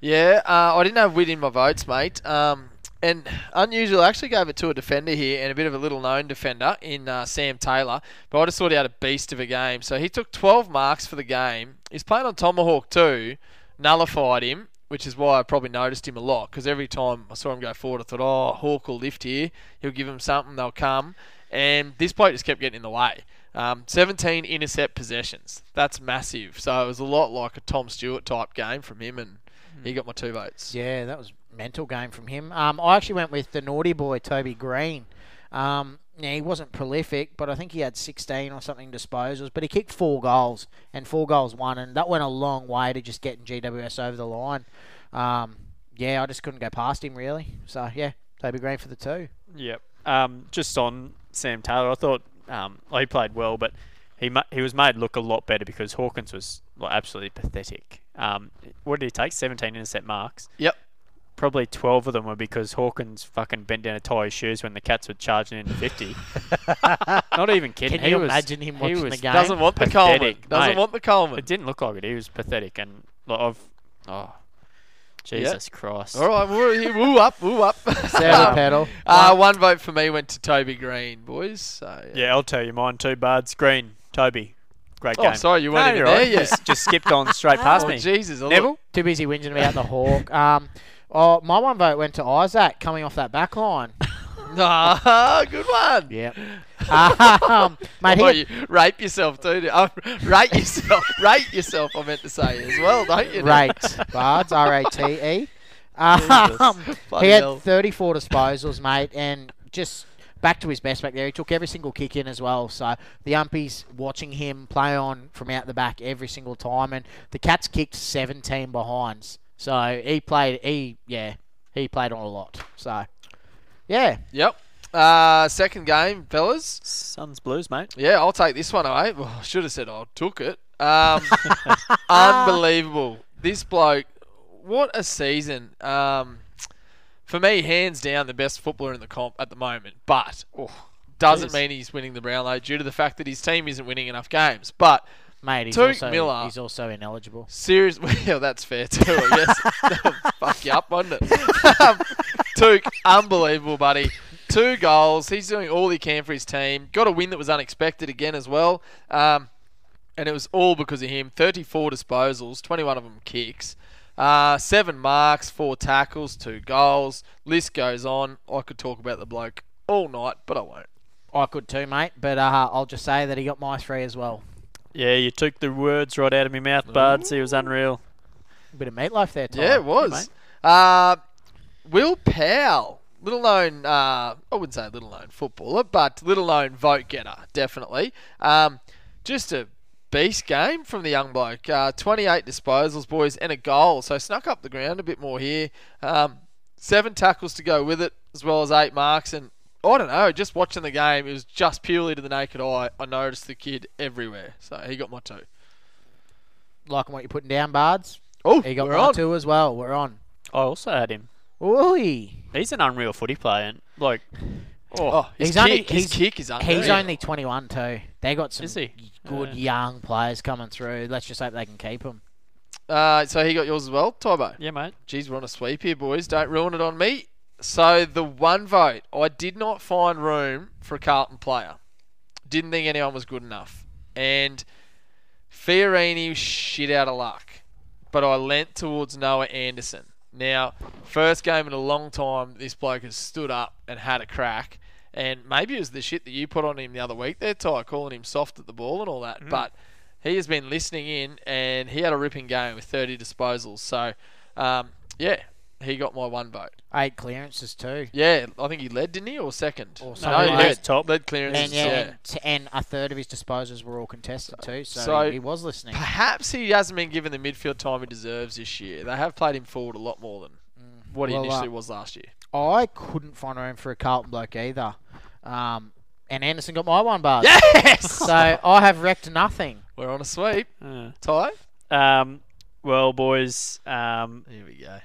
S1: Yeah, uh, I didn't have Witt in my votes, mate. Um, and unusual, I actually gave it to a defender here and a bit of a little known defender in uh, Sam Taylor. But I just thought he had a beast of a game. So he took 12 marks for the game. He's playing on Tomahawk too, nullified him, which is why I probably noticed him a lot. Because every time I saw him go forward, I thought, oh, Hawk will lift here. He'll give him something, they'll come. And this bloke just kept getting in the way. Um, 17 intercept possessions. That's massive. So it was a lot like a Tom Stewart type game from him, and he got my two votes.
S2: Yeah, that was mental game from him. Um, I actually went with the naughty boy Toby Greene. Um, yeah, he wasn't prolific, but I think he had 16 or something disposals. But he kicked four goals and four goals won, and that went a long way to just getting GWS over the line. Um, yeah, I just couldn't go past him really. So yeah, Toby Greene for the two.
S3: Yep. Um, just on Sam Taylor, I thought um, well, he played well, but he ma- he was made look a lot better because Hawkins was like, absolutely pathetic. Um, what did he take? 17 intercept marks.
S1: Yep.
S3: Probably 12 of them were because Hawkins fucking bent down to tie his shoes when the Cats were charging in 50. Not even kidding.
S2: Can
S3: he
S2: you
S3: was,
S2: imagine him
S3: he
S2: watching
S3: was
S2: the game?
S1: Doesn't want the
S3: Pathetic,
S1: Coleman. Doesn't
S3: mate.
S1: want the Coleman.
S3: It didn't look like it. He was pathetic, and like, I've oh, Jesus Christ.
S1: All right, we're here. Woo up, woo up.
S2: Sour
S1: Um,
S2: pedal.
S1: Uh, one vote for me went to Toby Greene, boys. So,
S3: Yeah, I'll tell you mine too, Bards. Greene, Toby. Great
S1: Oh,
S3: game.
S1: sorry, you
S3: No,
S1: weren't even
S3: you're
S1: there
S3: right.
S1: yet.
S3: Just, just skipped on straight past
S1: Oh,
S3: me.
S1: Jesus.
S3: Neville?
S2: Too busy whinging about the Hawk. Um, oh, my one vote went to Isaac coming off that back line.
S1: Nah, good one.
S2: Yep. um, mate,
S1: you rape yourself, too. Uh, rate yourself. rate yourself, I meant to say as well, don't you?
S2: rate Bards R A T E. Um, he had
S1: hell.
S2: 34 disposals, mate, and just back to his best back there. He took every single kick in as well. So the umpies watching him play on from out the back every single time, and the Cats kicked 17 behinds. So he played. He yeah, he played on a lot. So yeah,
S1: Yep. Uh, second game, fellas.
S3: Suns Blues, mate.
S1: Yeah, I'll take this one away. Well, I should have said I took it. Um, unbelievable. This bloke, what a season. Um, for me, hands down, the best footballer in the comp at the moment. But oh, doesn't
S3: Jeez.
S1: mean he's winning the Brownlow due to the fact that his team isn't winning enough games. But
S2: mate, he's
S1: Touk
S2: also
S1: Miller.
S2: he's also ineligible.
S1: serious, well, that's fair too. I guess fuck you up, wouldn't it? um, Touk, unbelievable, buddy. Two goals. He's doing all he can for his team. Got a win that was unexpected again as well. Um, and it was all because of him. 34 disposals, 21 of them kicks. Uh, seven marks, four tackles, two goals. List goes on. I could talk about the bloke all night, but I won't.
S2: I could too, mate. But uh, I'll just say that he got my three as well.
S3: Yeah, you took the words right out of my mouth, Bards. It was unreal.
S2: A bit of mate life there, Ty.
S1: Yeah, it was. Uh, Wil Powell, little known, uh, I wouldn't say little known footballer, but little known vote getter, definitely. Um, just a beast game from the young bloke. Uh, 28 disposals, boys, and a goal. So snuck up the ground a bit more here. Um, seven tackles to go with it, as well as eight marks. And I don't know, just watching the game, it was just purely to the naked eye. I noticed the kid everywhere. So he got my two.
S2: Liking what you're putting down, Bards.
S1: Oh,
S2: He got
S1: we're
S2: my
S1: on.
S2: two as well. We're on.
S3: I also had him.
S2: Ooh.
S3: He's an unreal footy player. And, like,
S1: Oh, his
S2: He's
S1: kick,
S2: only-
S1: his
S2: he's-
S1: kick is unreal.
S2: He's only 21 too. They got some
S3: Is he?
S2: good young players coming through. Let's just hope they can keep him.
S1: Uh, so he got yours as well, Tybo.
S3: yeah, mate.
S1: Jeez, we're on a sweep here, boys. Don't ruin it on me. So the one vote, I did not find room for a Carlton player. Didn't think anyone was good enough. And Fiorini was shit out of luck. But I leant towards Noah Anderson. Now, first game in a long time, this bloke has stood up and had a crack. And maybe it was the shit that you put on him the other week there, Ty, calling him soft at the ball and all that. But he has been listening in, and he had a ripping game with 30 disposals. So, um, yeah, he got my one vote.
S2: Eight clearances too.
S1: Yeah, I think he led, didn't he, or second?
S2: Or
S1: no,
S2: something
S1: he led.
S3: Top.
S1: Led clearances.
S2: And yeah,
S1: yeah.
S2: and, t- and a third of his disposals were all contested too. So,
S1: So-
S2: he, he was listening.
S1: Perhaps he hasn't been given the midfield time he deserves this year. They have played him forward a lot more than what he
S2: Well, uh,
S1: initially was last year.
S2: I couldn't find room for a Carlton bloke either. Um, and Anderson got my one bar.
S1: Yes!
S2: So I have wrecked nothing.
S1: We're on a sweep.
S3: Uh,
S1: Ty?
S3: um, well, boys, um,
S1: Here we go.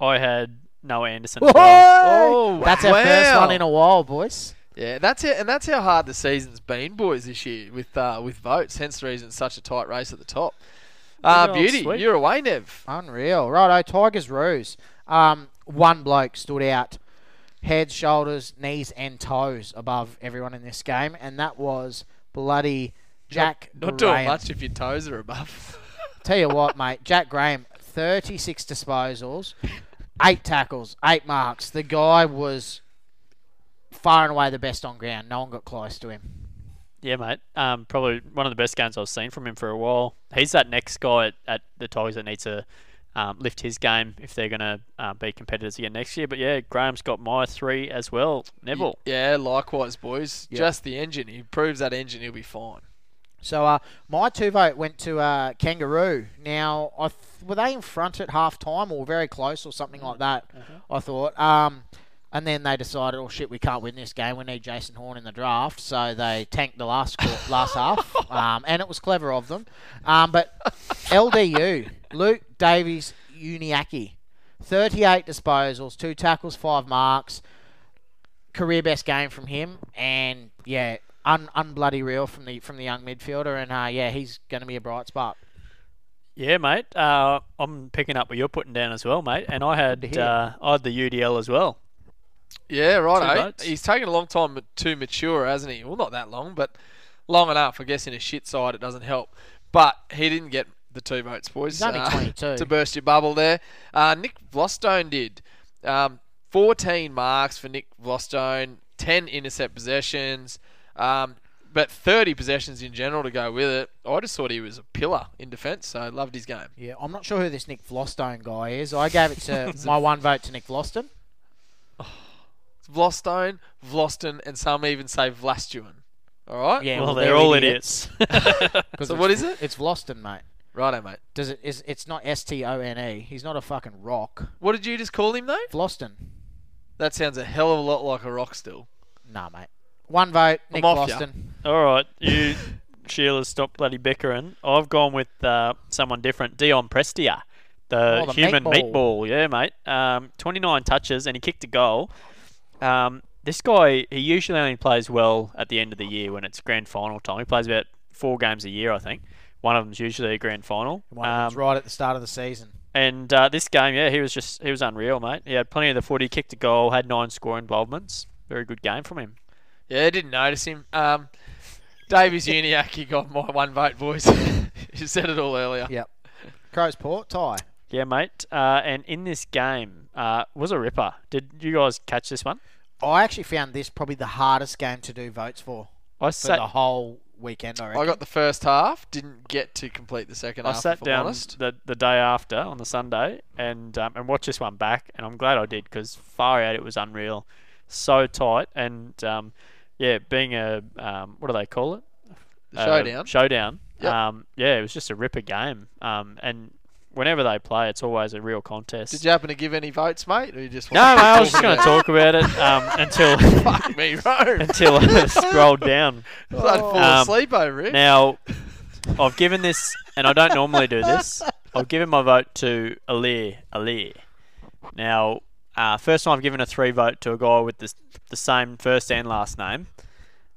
S3: I had Noah Anderson. As well.
S1: Oh,
S2: That's our first one in a while, boys.
S1: Yeah, that's it, and that's how hard the season's been, boys, this year with uh, with votes. Hence the reason it's such a tight race at the top. Uh, beauty,
S3: sweep.
S1: you're away, Nev.
S2: Unreal. Righto, Tigers Ruse. Um, one bloke stood out. Heads, shoulders, knees, and toes above everyone in this game, and that was bloody Jack
S1: Not doing
S2: Graham.
S1: much if your toes are above.
S2: Tell you what, mate, Jack Graham, 36 disposals, eight tackles, eight marks. The guy was far and away the best on ground. No one got close to him.
S3: Yeah, mate. Um, probably one of the best games I've seen from him for a while. He's that next guy at, at the Tigers that needs to um, lift his game if they're going to uh, be competitors again next year. But yeah, Graham's got my three as well. Neville.
S1: Yeah, likewise, boys.
S2: Yeah.
S1: Just the engine. He proves that engine, he'll be fine.
S2: So uh, my two vote went to uh, Kangaroo. Now, I th- were they in front at half time or very close or something like that? I thought. Um, and then they decided, oh shit, we can't win this game. We need Jason Horne in the draft, so they tanked the last score, last half, um, and it was clever of them. Um, but LDU, Luke Davies Uniacke, 38 disposals, two tackles, five marks, career best game from him, and yeah, un unbloody real from the from the young midfielder, and uh, yeah, he's going to be a bright spot.
S3: Yeah, mate. Uh, I'm picking up what you're putting down as well, mate. And I had
S2: Good to hear.
S3: uh, I had the UDL as well.
S1: Yeah, right.
S3: votes.
S1: He's taken a long time to mature, hasn't he? Well, not that long, but long enough. I guess in a shit side, it doesn't help. But he didn't get the two votes, boys.
S2: He's only
S1: uh,
S2: 22.
S1: to burst your bubble there. Uh, Nick Vlostone did. Um, 14 marks for Nick Vlostone, 10 intercept possessions, um, but 30 possessions in general to go with it. I just thought he was a pillar in defence, so I loved his game.
S2: Yeah, I'm not sure who this Nick Vlostone guy is. I gave it to my one vote to Nick Vloston.
S1: It's Vlostone, Vloston, and some even say Vlastuin. All right?
S2: Yeah,
S3: well,
S2: well,
S3: they're
S2: they're
S3: all
S2: idiots.
S3: idiots.
S2: 'Cause
S1: So what is it?
S2: It's Vloston, mate.
S1: Righto, mate.
S2: Does it? Is it's not S T O N E? He's not a fucking rock.
S1: What did you just call him, though?
S2: Vloston.
S1: That sounds a hell of a lot like a rock still.
S2: Nah, mate. One vote, Nick
S1: off ya.
S3: All right, you Sheila, stop bloody bickering. I've gone with uh, someone different. Dion Prestia, the,
S2: Oh, the
S3: human
S2: meatball.
S3: meatball. Yeah, mate. Um, 29 touches and he kicked a goal. Um, this guy, he usually only plays well at the end of the year when it's grand final time. He plays about four games a year, I think. One of them's usually a grand final.
S2: One of them's
S3: Um,
S2: right at the start of the season.
S3: And uh, this game, yeah, he was just he was unreal, mate. He had plenty of the footy, kicked a goal, had nine score involvements. Very good game from him.
S1: Yeah, I didn't notice him. Um, Davies Uniacke got my one vote, boys. you said it all earlier.
S2: Yep. Crows Port tie.
S3: Yeah, mate. Uh, and in this game uh, was a ripper. Did you guys catch this one?
S2: I actually found this probably the hardest game to do votes for
S3: I
S2: for
S3: sat
S2: the whole weekend. I reckon.
S1: I got the first half, didn't get to complete the second
S3: I
S1: half.
S3: sat
S1: if I'm
S3: down
S1: honest.
S3: the the day after on the Sunday and um, and watched this one back, and I'm glad I did because far out it was unreal, so tight, and um, yeah, being a um, what do they call it?
S1: The
S3: Uh,
S1: showdown.
S3: showdown.
S1: Yep.
S3: Um, yeah, it was just a ripper game. Um, and whenever they play, it's always a real contest.
S1: Did you happen to give any votes, mate? Or you just
S3: no, mate, I was just going to talk about it um, until?
S1: Fuck me, Rome.
S3: until I scrolled down.
S1: I'd fall
S3: Um,
S1: asleep over it.
S3: Now, I've given this, and I don't normally do this. I've given my vote to Aliir. Aliir. Now, uh, first time I've given a three vote to a guy with the the same first and last name.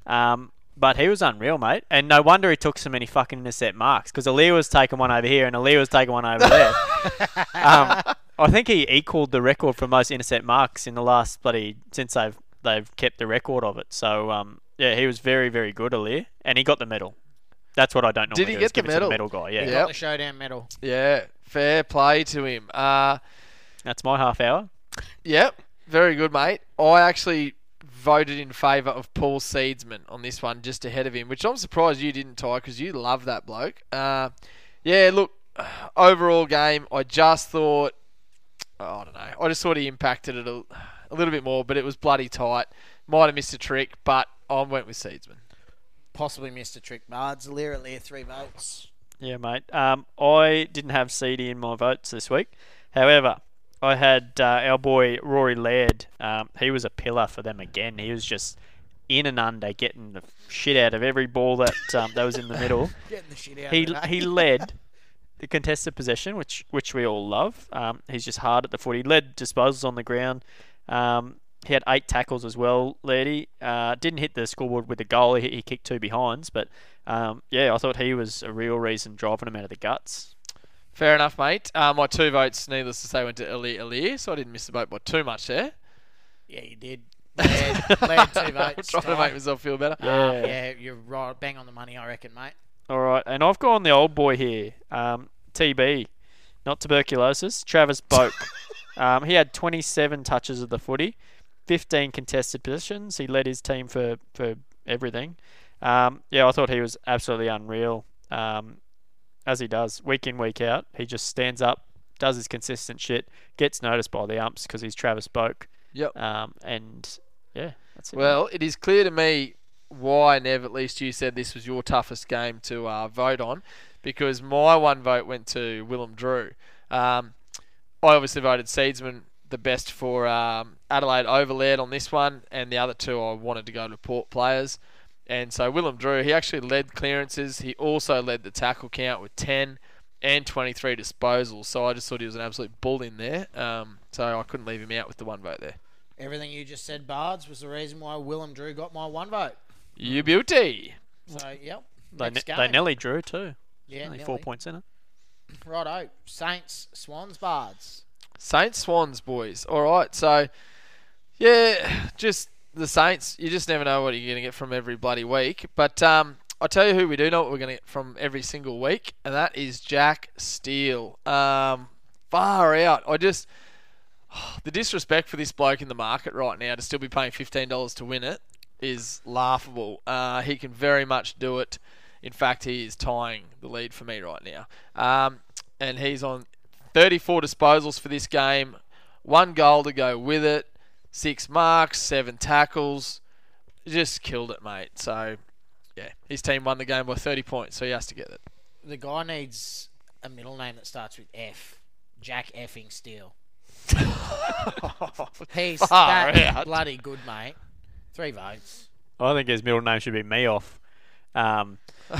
S3: Um, but he was unreal, mate, and no wonder he took so many fucking intercept marks because Aliir was taking one over here and Aliir was taking one over there. um, I think he equalled the record for most intercept marks in the last bloody since they've they've kept the record of it. So um, yeah, he was very very good, Aliir, and he got the medal. That's what I don't normally
S1: Did he
S3: do,
S1: get
S3: is give
S1: the
S3: it to the
S1: medal?
S3: medal guy. Yeah,
S2: He
S1: Yep.
S2: got the showdown medal.
S1: yeah, fair play to him. Uh,
S3: that's my half hour.
S1: Yep, very good, mate. I actually voted in favour of Paul Seedsman on this one, just ahead of him, which I'm surprised you didn't, tie because you love that bloke. Uh, yeah, look, overall game, I just thought, oh, I don't know, I just thought he impacted it a, a little bit more, but it was bloody tight. Might have missed a trick, but I went with Seedsman.
S2: Possibly missed a trick. Bards, Lear, Lear, three votes.
S3: Yeah, mate. Um, I didn't have CD in my votes this week. However, I had uh, our boy Rory Laird. Um, he was a pillar for them again. He was just in and under, getting the shit out of every ball that um, that was in the middle.
S2: Getting the shit out
S3: he
S2: of it, eh?
S3: he led the contested possession, which which we all love. Um, he's just hard at the foot. He led disposals on the ground. Um, he had eight tackles as well, Lady. Uh, didn't hit the scoreboard with a goal. He, he kicked two behinds, but um, yeah, I thought he was a real reason driving him out of the guts.
S1: Fair enough, mate. Uh, my two votes, needless to say, went to Elie Elie, so I didn't miss the vote by too much there.
S2: Yeah, you did. Laird, Laird two
S1: I'm
S2: votes.
S1: trying to make myself feel better.
S2: Uh,
S3: Yeah.
S2: yeah, you're right. Bang on the money, I reckon, mate.
S3: All right, and I've gone the old boy here, um, TB, not tuberculosis. Travis Boak. um, he had 27 touches of the footy, 15 contested positions. He led his team for for everything. Um, yeah, I thought he was absolutely unreal. Um, as he does week in week out, he just stands up, does his consistent shit, gets noticed by the umps because he's Travis Boak.
S1: Yep.
S3: Um, and yeah, that's it.
S1: Well, it is clear to me why, Nev, at least you said this was your toughest game to uh, vote on, because my one vote went to Willem Drew. Um, I obviously voted Seedsman the best for um, Adelaide overlaid on this one, and the other two I wanted to go to Port players. And so Willem Drew, he actually led clearances. He also led the tackle count with 10 and 23 disposals. So I just thought he was an absolute bull in there. Um, so I couldn't leave him out with the one vote there.
S2: Everything you just said, Bards, was the reason why Willem Drew got my one vote.
S1: You beauty.
S2: So, yep.
S3: they, ne- they nearly drew too.
S2: Yeah,
S3: Only
S2: nearly.
S3: four points in it.
S2: Righto. Saints, Swans, Bards.
S1: Saints Swans boys. All right, so yeah, just the Saints. You just never know what you're going to get from every bloody week. But um, I'll tell you who we do know what we're going to get from every single week, and that is Jack Steele. Um, far out. I just the disrespect for this bloke in the market right now to still be paying fifteen dollars to win it is laughable. Uh, he can very much do it. In fact, he is tying the lead for me right now. Um, and he's on 34 disposals for this game, one goal to go with it, six marks, seven tackles. Just killed it, mate. So, yeah, his team won the game by 30 points, so he has to get it.
S2: The guy needs a middle name that starts with F. Jack effing Steele. He's
S1: Far
S2: that
S1: out.
S2: bloody good, mate. Three votes.
S3: I think his middle name should be me off. Um,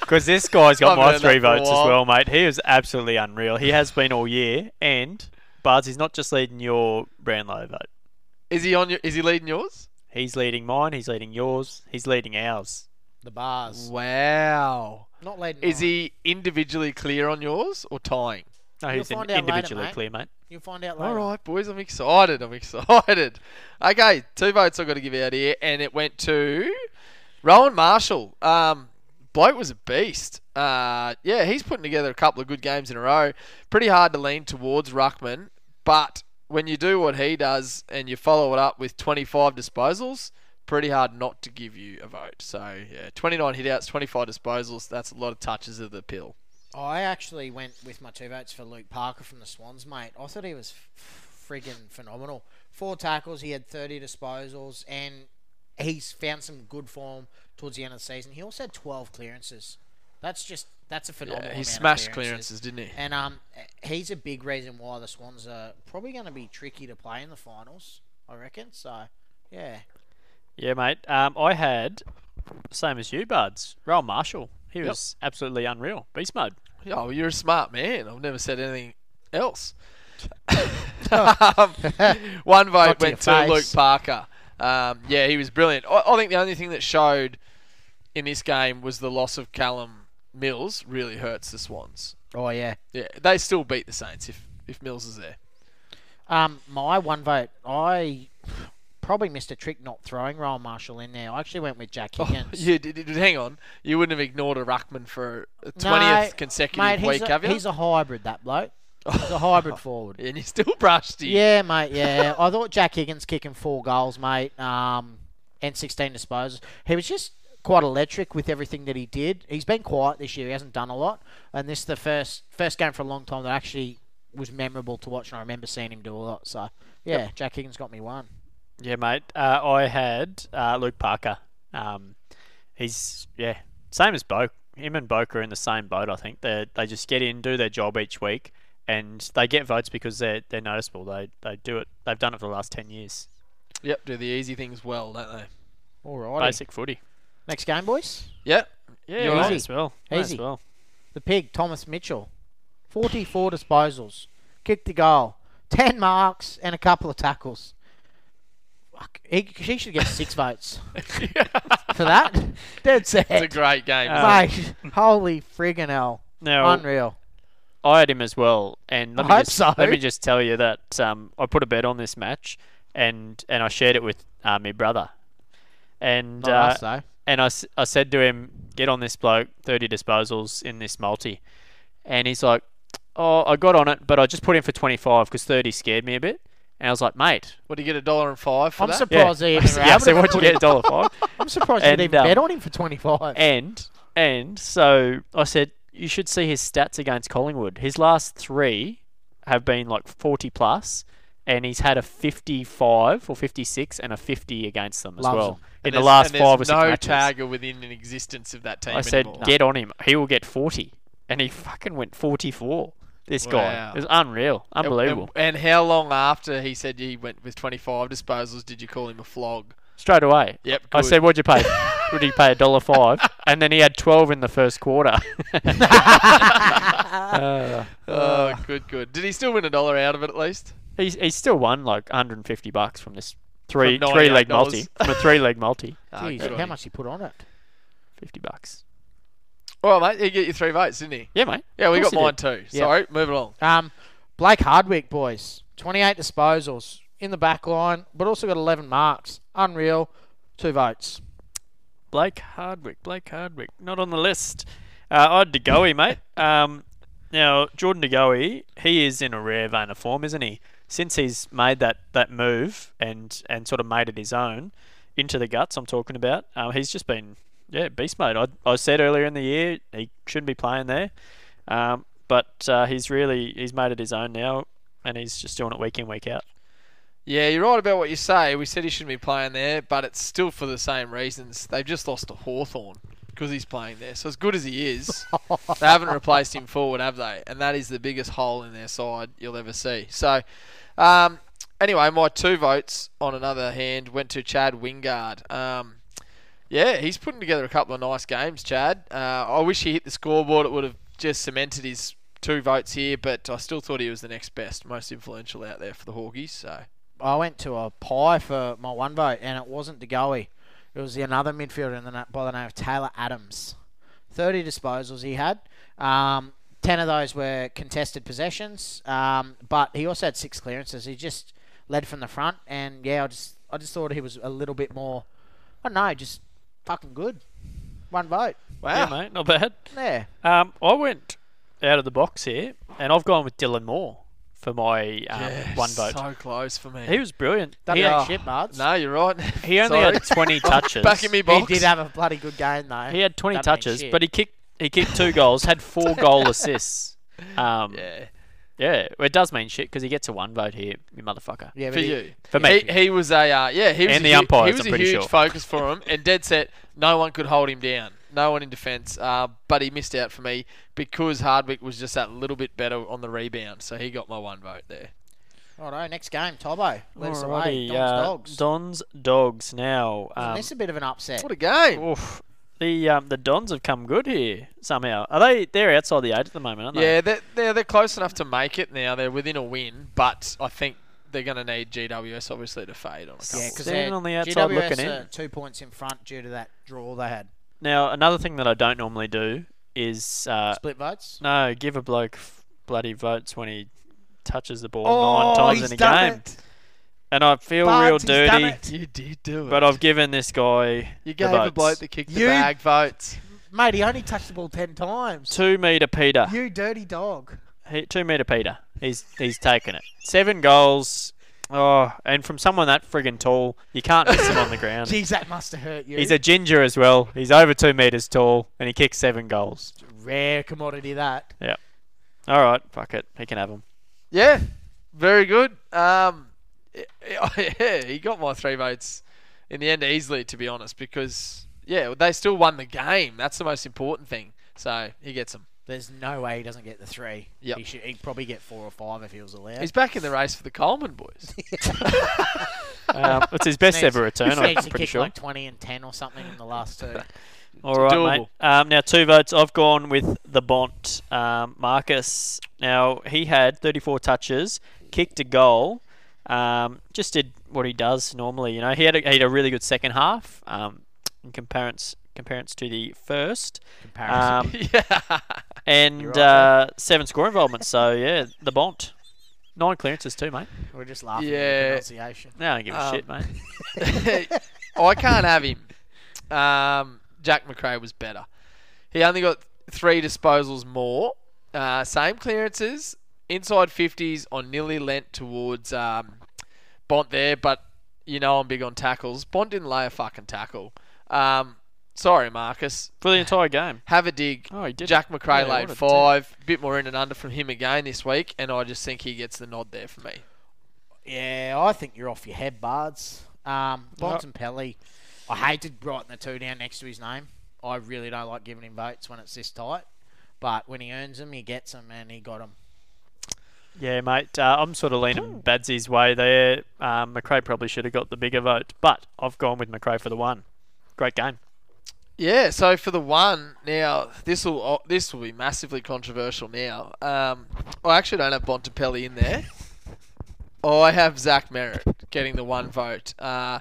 S3: because this guy's got
S1: I've
S3: my
S1: heard
S3: three
S1: that for a
S3: votes as
S1: while.
S3: well, mate. He is absolutely unreal. He has been all year, and Bards, he's not just leading your Brownlow vote.
S1: Is he on? Your, is he leading yours?
S3: He's leading mine. He's leading yours. He's leading ours.
S2: The bars.
S1: Wow.
S2: Not leading.
S1: Is
S2: mine.
S1: he individually clear on yours or tying?
S3: No,
S2: You'll
S3: he's in-
S2: find out later,
S3: individually
S2: mate.
S3: clear, mate.
S2: You'll find out later.
S1: All right, boys, I'm excited. I'm excited. Okay, two votes I've got to give out here, and it went to Rowan Marshall. Um, bloke was a beast. Uh, yeah, he's putting together a couple of good games in a row. Pretty hard to lean towards Ruckman, but when you do what he does and you follow it up with 25 disposals, pretty hard not to give you a vote. So yeah, 29 hitouts, 25 disposals. That's a lot of touches of the pill.
S2: I actually went with my two votes for Luke Parker from the Swans, mate. I thought he was friggin' phenomenal. Four tackles, he had 30 disposals, and he's found some good form towards the end of the season. He also had 12 clearances. That's just that's a phenomenal.
S1: Yeah, he smashed
S2: clearances.
S1: clearances, didn't he?
S2: And um, he's a big reason why the Swans are probably going to be tricky to play in the finals. I reckon. So, yeah.
S3: Yeah, mate. Um, I had same as you, Buds. Rowan Marshall. He was absolutely unreal. Beast mode.
S1: Yeah, well, you're a smart man. I've never said anything else. um, one vote
S2: Not to
S1: went
S2: your
S1: to Luke. Parker. Um, yeah, he was brilliant. I, I think the only thing that showed in this game was the loss of Callum Mills really hurts the Swans.
S2: Oh yeah.
S1: Yeah, they still beat the Saints if, if Mills is there.
S2: Um, my one vote, I probably missed a trick not throwing Rowan Marshall in there. I actually went with Jack
S1: Oh,
S2: Higgins.
S1: you did, hang on. You wouldn't have ignored a ruckman for a
S2: No,
S1: 20th consecutive
S2: mate,
S1: week,
S2: a,
S1: have you?
S2: he's a hybrid, that bloke. He's a hybrid forward.
S1: and he's still brushed him.
S2: Yeah, mate. Yeah, I thought Jack Higgins kicking four goals, mate, um, and 16 disposals. He was just quite electric with everything that he did. He's been quiet this year. He hasn't done a lot, and this is the first first game for a long time that actually was memorable to watch, and I remember seeing him do a lot. So yeah, Jack Higgins got me one.
S3: Yeah, mate. Uh, I had uh, Luke Parker. Um, he's yeah, same as Bo. Him and Boak are in the same boat. I think they they just get in, do their job each week, and they get votes because they're they're noticeable. They they do it. They've done it for the last ten years.
S1: Yep, do the easy things well, don't they?
S2: All right.
S3: Basic footy.
S2: Next game, boys.
S1: Yep. Yeah,
S2: You're easy.
S3: Might as well. Might as
S2: Easy.
S3: well.
S2: The pig, Thomas Mitchell, 44 disposals, kicked a goal, 10 marks, and a couple of tackles. Fuck, he, he should get six votes for that. Dead set.
S1: It's a great game.
S3: Uh.
S2: Mate, holy friggin' hell.
S3: Now
S2: Unreal.
S3: I had him as well, and let
S2: I
S3: me
S2: hope
S3: just
S2: so.
S3: let me just tell you that um, I put a bet on this match, and and I shared it with uh, my brother, and
S2: Not
S3: uh,
S2: us, though.
S3: And I, I said to him, get on this bloke, 30 disposals in this multi. And he's like, oh, I got on it, but I just put in for 25 because 30 scared me a bit. And I was like, mate,
S1: What do you get a dollar and five for
S2: I'm
S1: that?
S2: surprised they even
S3: yeah,
S2: able
S3: so
S2: to
S3: what'd you get? A dollar five.
S2: I'm surprised
S3: And,
S2: you'd even
S3: um,
S2: bet on him for 25.
S3: And and so I said you should see his stats against Collingwood. His last three have been like forty plus, and he's had a fifty-five or fifty-six and a fifty against them as
S2: Loves
S3: well
S2: them.
S3: in
S1: And
S3: the last
S1: and
S3: five or six
S1: no
S3: matches.
S1: tagger within an existence of that team
S3: I said,
S1: anymore.
S3: get on him. He will get forty, and he fucking went forty-four. This guy
S1: Wow.
S3: it was unreal, unbelievable.
S1: And, and how long after he said he went with 25 disposals did you call him a flog?
S3: Straight away.
S1: Yep,
S3: I said, "What'd you pay? Would you pay a dollar five? And then he had twelve in the first quarter. Uh,
S1: Oh, good, good. Did he still win a dollar out of it at least?
S3: He's he's still won like 150 bucks from this three
S1: From
S3: three leg
S1: $98.
S3: multi from a three leg multi.
S1: Ah,
S2: Jeez,
S1: good on
S2: how
S1: him.
S2: much he put on it?
S3: 50 bucks.
S1: Well, mate, he get you three votes, didn't he?
S3: Yeah, mate.
S1: Yeah, we
S3: Of
S1: got
S3: course he
S1: mine
S3: did.
S1: too.
S2: Yeah.
S1: Sorry, move along.
S2: Um, Blake Hardwick, boys. 28 disposals in the back line, but also got 11 marks. Unreal. Two votes.
S3: Blake Hardwick. Blake Hardwick. Not on the list. Uh, I had DeGoey, mate. Um, now Jordan DeGoey, he is in a rare vein of form, isn't he? Since he's made that, that move and and sort of made it his own into the guts, I'm talking about. Um, he's just been yeah beast mode. I, I said earlier in the year he shouldn't be playing there, um, but uh, he's really he's made it his own now, and he's just doing it week in week out.
S1: Yeah, you're right about what you say. We said he shouldn't be playing there, but it's still for the same reasons. They've just lost to Hawthorn because he's playing there. So as good as he is, they haven't replaced him forward, have they? And that is the biggest hole in their side you'll ever see. So, um, anyway, my two votes on another hand went to Chad Wingard. Um, yeah, he's putting together a couple of nice games, Chad. Uh, I wish he hit the scoreboard. It would have just cemented his two votes here, but I still thought he was the next best, most influential out there for the Hawkies. So.
S2: I went to a pie for my one vote, and it wasn't DeGoey. It was the another midfielder in the, by the name of Taylor Adams. 30 disposals he had. Um, 10 of those were contested possessions, um, but he also had six clearances. He just led from the front, and yeah, I just I just thought he was a little bit more, I don't know, just fucking good. One vote.
S3: Wow, yeah, mate, not bad.
S2: Yeah.
S3: Um, I went out of the box here, and I've gone with Dylan Moore for my um, one vote.
S1: So close for me.
S3: He was brilliant.
S2: Don't
S3: He,
S2: be
S1: Oh,
S2: shit, Bards.
S1: no, you're right.
S3: he only had 20 touches.
S1: Back in me
S2: He did have a bloody good game, though.
S3: He had 20
S2: Doesn't
S3: touches, but he kicked he kicked two goals, had four goal assists. Um, yeah.
S1: yeah,
S3: it does mean shit because he gets a one vote here, you motherfucker.
S2: yeah,
S1: for
S2: he-
S1: you.
S3: For me.
S1: he, he was a uh, yeah. He was
S3: And
S1: a
S3: the
S1: hu-
S3: umpires,
S1: He was
S3: I'm
S1: a huge
S3: sure.
S1: focus for him, and dead set. No one could hold him down. No one in defence. Uh, but he missed out for me because Hardwick was just that little bit better on the rebound. So he got my one vote there.
S2: Righto, next game, Tobo. Let us away. Don's
S3: uh,
S2: Dogs.
S3: Don's dogs now.
S2: Isn't
S3: Um,
S2: this a bit of an upset?
S1: What a game!
S3: oof, the um, the Dons have come good here somehow. Are they? They're outside the eight at the moment, aren't they?
S1: Yeah, they're, they're they're close enough to make it now. They're within a win, but I think they're going to need GWS obviously to fade on a couple.
S2: Yeah, because
S3: Standing on the outside
S2: GWS
S3: looking in.
S2: two points in front due to that draw they had.
S3: Now another thing that I don't normally do is uh,
S2: Split votes.
S3: no give a bloke f- bloody votes when he touches the ball
S2: Oh,
S3: nine times
S2: he's
S3: in a
S2: done
S3: game,
S2: it.
S3: and I feel
S2: Bugs,
S3: real
S2: he's done
S3: dirty.
S2: it.
S1: You did do it.
S3: But I've given this guy
S1: you
S3: the
S1: gave a
S3: votes.
S1: bloke that kicked the
S2: You-
S1: bag votes.
S2: Mate, he only touched the ball ten times.
S3: two meter Peter.
S2: You dirty dog.
S3: He, two meter Peter. He's he's taken it. Seven goals. Oh, and from someone that friggin' tall, you can't miss him on the ground.
S2: Jeez, that must have hurt you.
S3: He's a ginger as well. He's over two meters tall, and he kicks seven goals.
S2: rare commodity. That. Yeah.
S3: All right, fuck it. He can have them.
S1: Yeah, very good. Um, yeah, he got my three votes in the end easily, to be honest, because yeah, they still won the game. That's the most important thing. So he gets them.
S2: There's no way he doesn't get the three.
S1: Yep.
S2: He should. He'd probably get four or five if he was allowed.
S1: He's back in the race for the Coleman boys.
S3: Um, it's his best
S2: Needs-
S3: ever return, I'm pretty
S2: kick
S3: sure.
S2: like twenty and ten or something in the last two.
S3: All right,
S1: doable.
S3: mate. Um, now two votes. I've gone with the Bont, um, Marcus. Now he had 34 touches, kicked a goal, um, just did what he does normally. You know, he had a, he had a really good second half. Um, in comparison comparison to the first,
S2: Comparison.
S3: um,
S1: yeah.
S3: and
S2: right
S3: uh, seven score involvements. So yeah, the Bont, nine clearances too, mate.
S2: We're just laughing at
S1: Yeah.
S2: the pronunciation.
S3: No, I don't give a
S1: Um,
S3: shit, mate.
S1: I can't have him. Um, Jack Macrae was better. He only got three disposals more. Uh, same clearances, inside 50s on nearly lent towards um, Bont there, but you know I'm big on tackles. Bont didn't lay a fucking tackle. Um, sorry, Marcus.
S3: For the entire game.
S1: Have a dig.
S3: Oh, he did.
S1: Jack Macrae
S3: Yeah,
S1: laid
S3: what a
S1: five. Bit more in and under from him again this week, and I just think he gets the nod there for me.
S2: Yeah, I think you're off your head, Bards. Um, Bontempelli, I hated writing the two down next to his name. I really don't like giving him votes when it's this tight. But when he earns them, he gets them, and he got them.
S3: Yeah, mate. Uh, I'm sort of leaning Badsy's way there. Um, Macrae probably should have got the bigger vote, but I've gone with Macrae for the one. Great game.
S1: Yeah, so for the one now, this will oh, this will be massively controversial. Now, um, I actually don't have Bontempelli in there. oh, I have Zach Merrett getting the one vote, uh,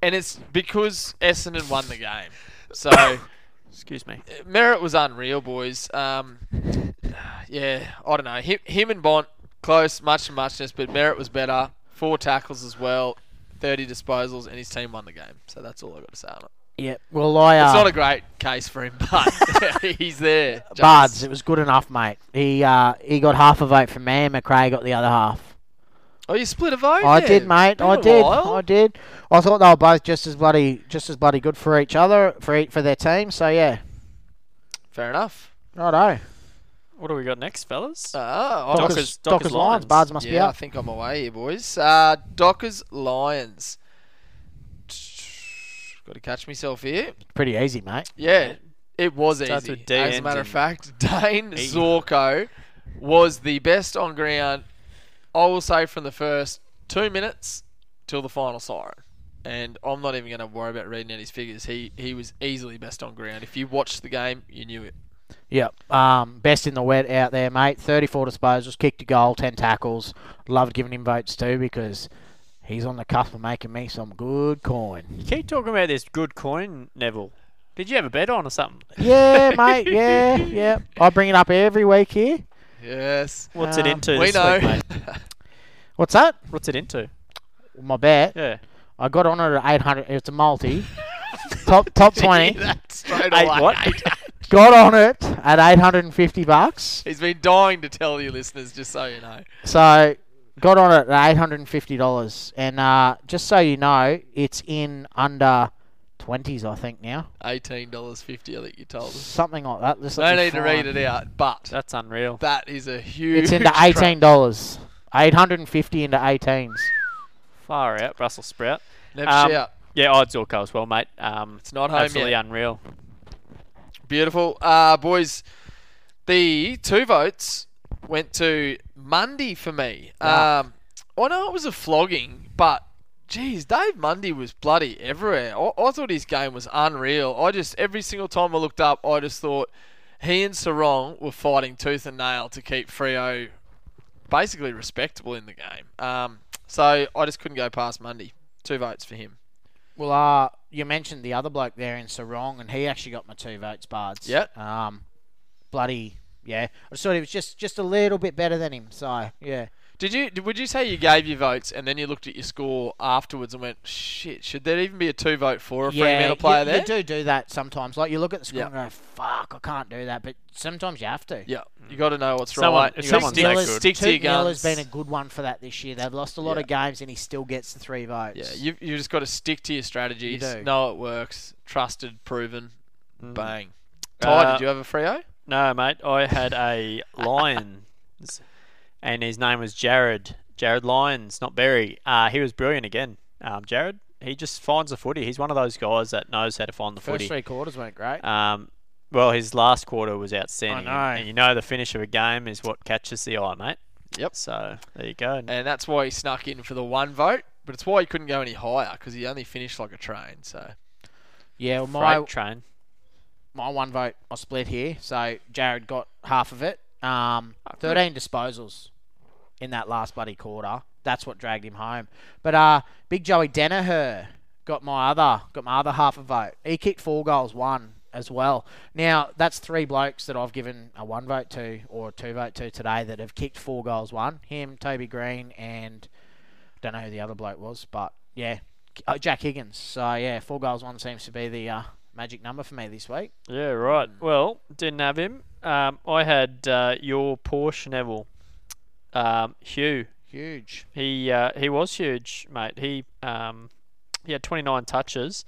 S1: and it's because Essendon won the game. So
S3: Excuse me.
S1: Merrett was unreal, boys. Um, yeah, I don't know. Him, him and Bont close, much and muchness, but Merrett was better. Four tackles as well, thirty disposals, and his team won the game. So that's all I've got to say on it.
S2: Yeah, well, I. Uh,
S1: It's not a great case for him, but he's there. Just-
S2: Bards, it was good enough, mate. He uh, he got half a vote from me, and Macrae got the other half.
S1: Oh, you split a vote?
S2: I
S1: Yeah,
S2: did, mate.
S1: been
S2: I
S1: a
S2: did.
S1: while.
S2: I did. I thought they were both just as bloody, just as bloody good for each other, for each, for their team. So yeah,
S1: Fair enough.
S2: righto.
S3: What do we got next, fellas?
S1: I
S3: Dockers-
S2: Dockers,
S3: Dockers
S2: Dockers
S3: Lions.
S2: Lions. Bards must be
S1: yeah, I think I'm away here, boys. Uh, Dockers Lions. Got to catch myself here.
S2: Pretty easy, mate.
S1: Yeah, it was
S3: Starts
S1: easy.
S3: with D,
S1: As a
S3: ends
S1: matter of
S3: in
S1: fact, Dane
S3: E.
S1: Zorko was the best on ground. I will say from the first two minutes till the final siren. And I'm not even going to worry about reading out his figures. He he was easily best on ground. If you watched the game, you knew it.
S2: Yep. Um, best in the wet out there, mate. 34 disposals, kicked a goal, 10 tackles. Loved giving him votes too because he's on the cusp of making me some good coin.
S3: You keep talking about this good coin, Neville. Did you have a bet on or something?
S2: Yeah, mate. Yeah, yeah. I bring it up every week here.
S1: Yes.
S3: What's it
S2: Um,
S3: into
S1: we
S3: this
S1: know.
S3: week, mate?
S2: What's that?
S3: What's it into?
S2: My bet.
S3: Yeah.
S2: I got on it at 800. It's a multi. top top 20.
S1: That straight
S3: Eight
S1: away.
S3: what?
S2: Got on it at 850 bucks.
S1: He's been dying to tell you listeners, just so you know.
S2: So got on it at $850. And uh, just so you know, it's in under 20s, I think, now.
S1: Eighteen dollars fifty, I think you told us.
S2: Something like that. This
S1: No need to read it out, but
S3: That's unreal.
S1: that is a huge.
S2: It's into
S1: trap.
S2: $18. 850 into 18s.
S3: Far out, Brussels sprout.
S1: Never
S3: Um,
S1: shout.
S3: Yeah, odds Zorko as well, mate. Um,
S1: It's not home
S3: absolutely
S1: yet.
S3: unreal.
S1: Beautiful. Uh, boys, the two votes went to Mundy for me.
S2: Yeah.
S1: Um, I know it was a flogging, but geez, Dave Mundy was bloody everywhere. I, I thought his game was unreal. I just, every single time I looked up, I just thought he and Serong were fighting tooth and nail to keep Freo basically respectable in the game. Um, so I just couldn't go past Mundy. Two votes for him.
S2: Well, uh, you mentioned the other bloke there in Serong, and he actually got my two votes, Bards.
S1: Yep.
S2: Um, bloody, yeah. I just thought he was just, just a little bit better than him, so, yeah.
S1: Did you? did- Would you say you gave your votes and then you looked at your score afterwards and went, "Shit, should there even be a two vote for a
S2: yeah,
S1: Fremantle player
S2: you,
S1: there?"
S2: you do do that sometimes. Like, you look at the score
S1: Yeah.
S2: and go, fuck, I can't do that. But sometimes you have to.
S1: Yeah, you got to know what's
S3: Someone-
S1: right.
S3: if
S1: You gotta
S3: someone's
S1: stick,
S3: that
S2: Miller's,
S3: good.
S1: stick to your
S2: Touk Miller's
S1: guns.
S2: been a good one for that this year. They've lost a lot
S1: Yeah.
S2: of games, and he still gets the three votes.
S1: yeah, you you just got to stick to your strategies.
S2: do.
S1: Know it works. Trusted, proven.
S3: Mm.
S1: Bang. Ty,
S3: Uh,
S1: did you have a Freo?
S3: No, mate. I had a lion, and his name was Jared. Jarryd Lyons, not Barry. Uh, he was brilliant again. Um, Jared, he just finds the footy. He's one of those guys that knows how to find the
S2: First
S3: footy.
S2: three quarters went great.
S3: Um, well, his last quarter was outstanding.
S2: I know.
S3: And you know the finish of a game is what catches the eye, mate.
S1: Yep.
S3: So there you go.
S1: And that's why he snuck in for the one vote. But it's why he couldn't go any higher because he only finished like a train. So
S2: yeah, well, my
S3: train.
S2: My one vote I split here, so Jared got half of it. Um,
S3: Oh,
S2: thirteen disposals in that last bloody quarter. That's what dragged him home. But uh, Big Joey Daniher got my other got my other half a vote. He kicked four goals, one as well. Now that's three blokes that I've given a one vote to or a two vote to today that have kicked four goals, one. Him, Toby Greene, and don't know who the other bloke was, but yeah, uh, Jack Higgins. So yeah, four goals, one seems to be the uh, magic number for me this week.
S3: Yeah, right. Well, didn't have him. Um, I had uh, your Porsche Neville. Um, Hugh
S2: Huge.
S3: He uh, he was huge, mate. He um, he had 29 touches.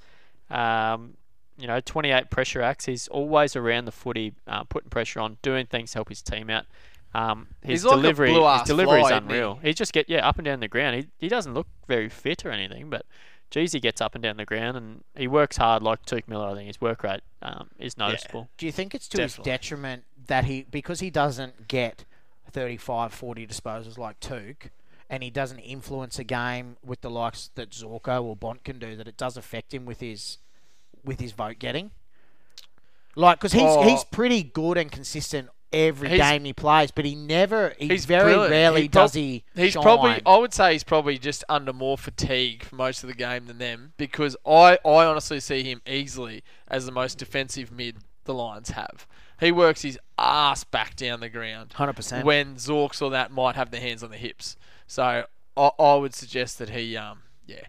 S3: Um, you know, 28 pressure acts. He's always around the footy, uh, putting pressure on, doing things to help his team out. Um, his
S1: like
S3: delivery, his
S1: blue-ass
S3: delivery is
S1: isn't he?
S3: unreal. He just get yeah up and down the ground. He he doesn't look very fit or anything, but geez, he gets up and down the ground and he works hard like Touk Miller. I think his work rate um, is noticeable.
S2: Do you think it's to
S1: Definitely.
S2: his detriment that he because he doesn't get 35, 40 disposals like Touk, and he doesn't influence a game with the likes that Zorko or Bont can do, that it does affect him with his with his vote getting? Like, because he's
S1: Oh.
S2: he's pretty good and consistent every
S1: He's-
S2: game he plays, but he never, he
S1: He's
S2: very
S1: brilliant.
S2: rarely
S1: He prob-
S2: does he.
S1: He's
S2: shine.
S1: probably, I would say, he's probably just under more fatigue for most of the game than them because I, I honestly see him easily as the most defensive mid the Lions have. He works his ass back down the ground
S2: 100%.
S1: when Zorks or that might have their hands on the hips. So I, I would suggest that he, um, yeah,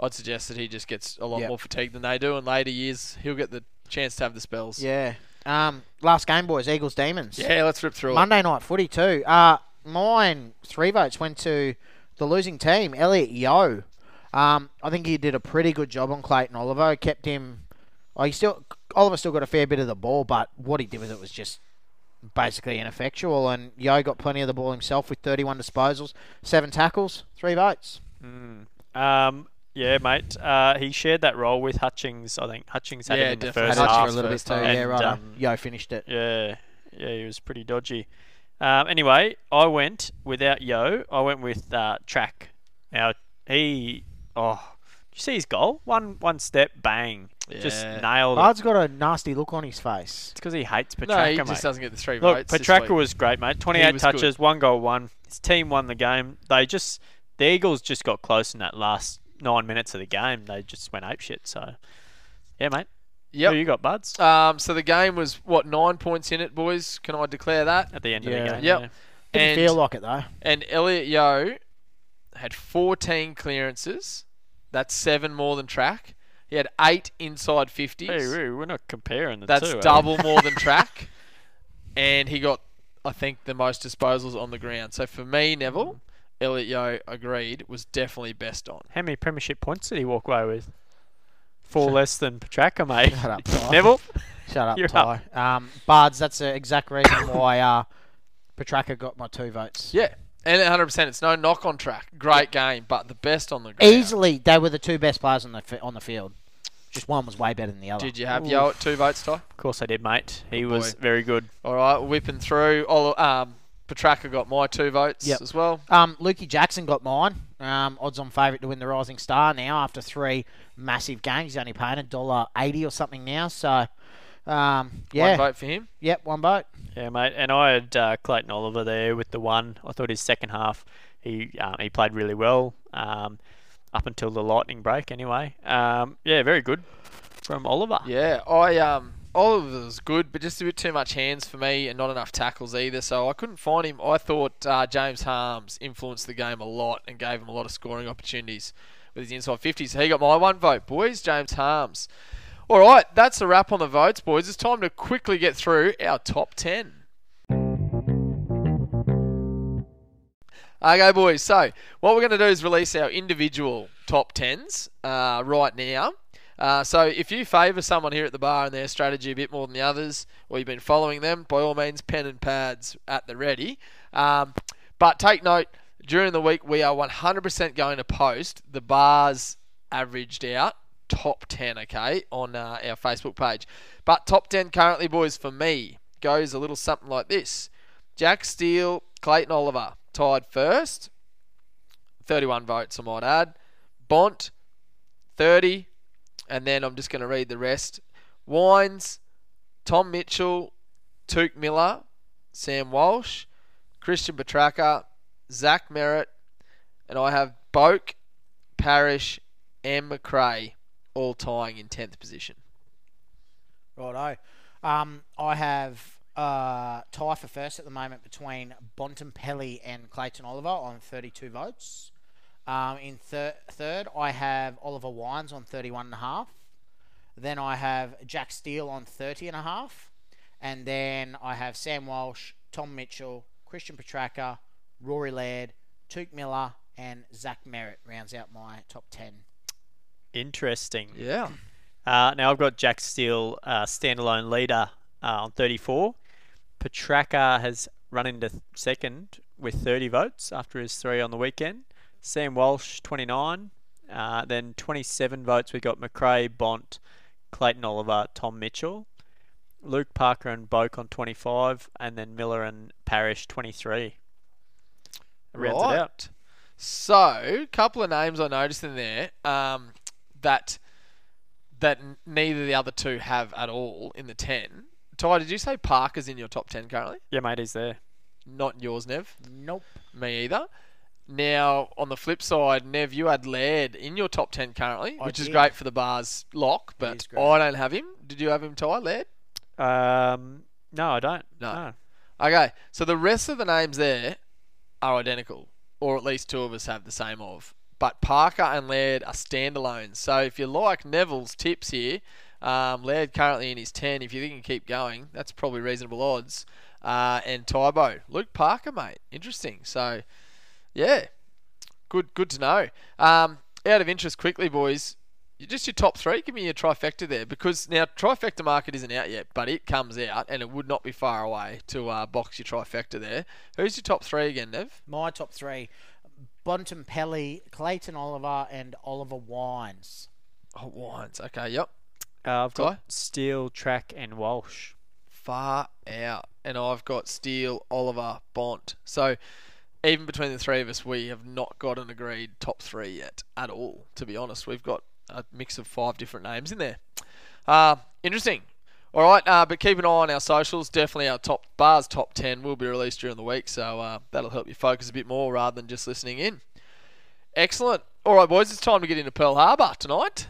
S1: I'd suggest that he just gets a lot
S2: Yep.
S1: more fatigue than they do. In later years, he'll get the chance to have the spells.
S2: yeah. Um, last game, boys. Eagles Demons.
S1: Yeah, let's rip through it.
S2: Monday night footy too. Uh, mine three votes went to the losing team, Elliot Yeo. Um, I think he did a pretty good job on Clayton Oliver. Kept him. Oh, he still Oliver still got a fair bit of the ball, but what he did with it was just basically ineffectual. And Yeo got plenty of the ball himself with 31 disposals, seven tackles, three votes.
S3: Um, yeah, mate. Uh, he shared that role with Hutchings. I think Hutchings had
S1: Yeah,
S3: him in the first
S2: Had
S3: half.
S2: Hutchings a little bit too.
S1: half.
S2: Yeah,
S3: And,
S2: right.
S3: um,
S2: Yeo finished it.
S3: Yeah, yeah, he was pretty dodgy. Um, anyway, I went without Yeo. I went with uh, Track. Now he, oh, did you see his goal? One one step, bang, just
S1: Yeah.
S3: nailed it.
S2: Bard's got a nasty look on his face.
S3: It's because he hates Petracca,
S1: no, he
S3: mate.
S1: just doesn't get the three
S3: Look,
S1: votes. this
S3: Petracca
S1: week.
S3: was great, mate. 28
S1: was good.
S3: touches, one goal, one. His team won the game. They just, the Eagles just got close in that last nine minutes of the game. They just went ape shit. So, yeah, mate.
S1: Yep.
S3: Who you got, buds?
S1: Um, so the game was what nine points in it, boys. Can I declare that?
S3: At the end
S2: Yeah.
S3: of the game.
S1: Yep.
S3: yeah.
S2: Didn't
S1: And-
S2: feel like it though.
S1: And Elliot Yeo had 14 clearances. That's seven more than track. He had eight inside 50s.
S3: Hey, we- we're not comparing the
S1: That's
S3: two. eh?
S1: double more than track. And he got, I think, the most disposals on the ground. So for me, Neville, Elliot Yeo agreed was definitely best on.
S3: How many premiership points did he walk away with? Four less than Petracca, mate.
S2: Shut up, Ty.
S3: Neville?
S2: Shut up,
S3: You're
S2: Ty. Um, Bards, that's the exact reason why uh, Petracca got my two votes.
S1: Yeah. And 100%, it's no knock on track. Great game, but the best on the ground.
S2: Easily, they were the two best players on the fi- on the field. Just one was way better than the other.
S1: Did you have Yeo at two votes, Ty?
S3: Of course I did, mate. He
S1: Good
S3: was
S1: boy.
S3: very good.
S1: All right, whipping through. All, um, Petracca got my two votes
S2: Yep.
S1: as well.
S2: Um, Lukey Jackson got mine. Um, odds on favourite to win the Rising Star now after three massive games. He's only paying a dollar eighty or something now. So, um, yeah,
S1: One vote for him.
S2: yep, one vote.
S3: Yeah, mate. And I had uh, Clayton Oliver there with the one. I thought his second half, he um, he played really well um, up until the lightning break. Anyway, um, yeah, very good from Oliver.
S1: Yeah, I um Oliver was good, but just a bit too much hands for me and not enough tackles either. So I couldn't find him. I thought uh, James Harmes influenced the game a lot and gave him a lot of scoring opportunities with his inside 50s. So he got my one vote, boys. James Harmes. All right, that's a wrap on the votes, boys. It's time to quickly get through our top 10. Okay, boys. So what we're going to do is release our individual top tens uh, right now. Uh, so if you favour someone here at the bar and their strategy a bit more than the others, or you've been following them, by all means, pen and pads at the ready. Um, but take note, during the week we are 100% going to post the bars averaged out top 10, okay, on uh, our Facebook page. But top 10 currently, boys, for me, goes a little something like this. Jack Steele, Clayton Oliver, tied first. 31 votes, I might add. Bont, 30. And then I'm just going to read the rest. Wines, Tom Mitchell, Touk Miller, Sam Walsh, Christian Petracca, Zach Merrett, and I have Boak, Parish, and Macrae all tying in 10th position.
S2: Righto. Um, I have uh, tie for first at the moment between Bontempelli and Clayton Oliver on 32 votes. Um, in thir- third, I have Oliver Wines on 31 and a half. Then I have Jack Steele on 30 and a half. And then I have Sam Walsh, Tom Mitchell, Christian Petracca, Rory Laird, Touk Miller, and Zach Merrett rounds out my top 10.
S3: Interesting.
S1: Yeah.
S3: Uh, now I've got Jack Steele, uh, standalone leader uh, on 34. Petracca has run into second with 30 votes after his three on the weekend. Sam Walsh, 29. Uh, then 27 votes, we got Macrae, Bont, Clayton Oliver, Tom Mitchell. Luke Parker and Boak on 25. And then Miller and Parish, 23. That rounds it out.
S1: So, a couple of names I noticed in there um, that that n- neither of the other two have at all in the ten. Ty, did you say Parker's in your top ten currently?
S3: Yeah, mate, he's there.
S1: Not yours, Nev.
S2: Nope.
S1: Me either. Now, on the flip side, Nev, you had Laird in your top 10 currently,
S2: I
S1: which is great for the bars lock, but. I don't have him. Did you have him, Ty, Laird?
S3: Um, no, I don't.
S1: No. Okay, so the rest of the names there are identical, or at least two of us have the same of. But Parker and Laird are standalones. So if you like Neville's tips here, um, Laird currently in his 10. If you think he can keep going, that's probably reasonable odds. Uh, and Tybo, Luke Parker, mate. Interesting. So, yeah, good good to know. Um, out of interest, quickly, boys, just your top three. Give me your trifecta there, because now trifecta market isn't out yet, but it comes out, and it would not be far away to uh, box your trifecta there. Who's your top three again, Nev?
S2: My top three Bontempelli, Clayton Oliver, and Oliver Wines.
S1: Oh, Wines. Okay, yep.
S3: Uh, I've got
S1: Ty?
S3: Steele, Track, and Walsh.
S1: Far out, and I've got Steele, Oliver, Bont. So. Even between the three of us, we have not got an agreed top three yet at all. To be honest, we've got a mix of five different names in there. Uh, interesting. All right, uh, but keep an eye on our socials. Definitely our top bars, top ten will be released during the week, so uh, that'll help you focus a bit more rather than just listening in. Excellent. All right, boys, it's time to get into Pearl Harbor tonight.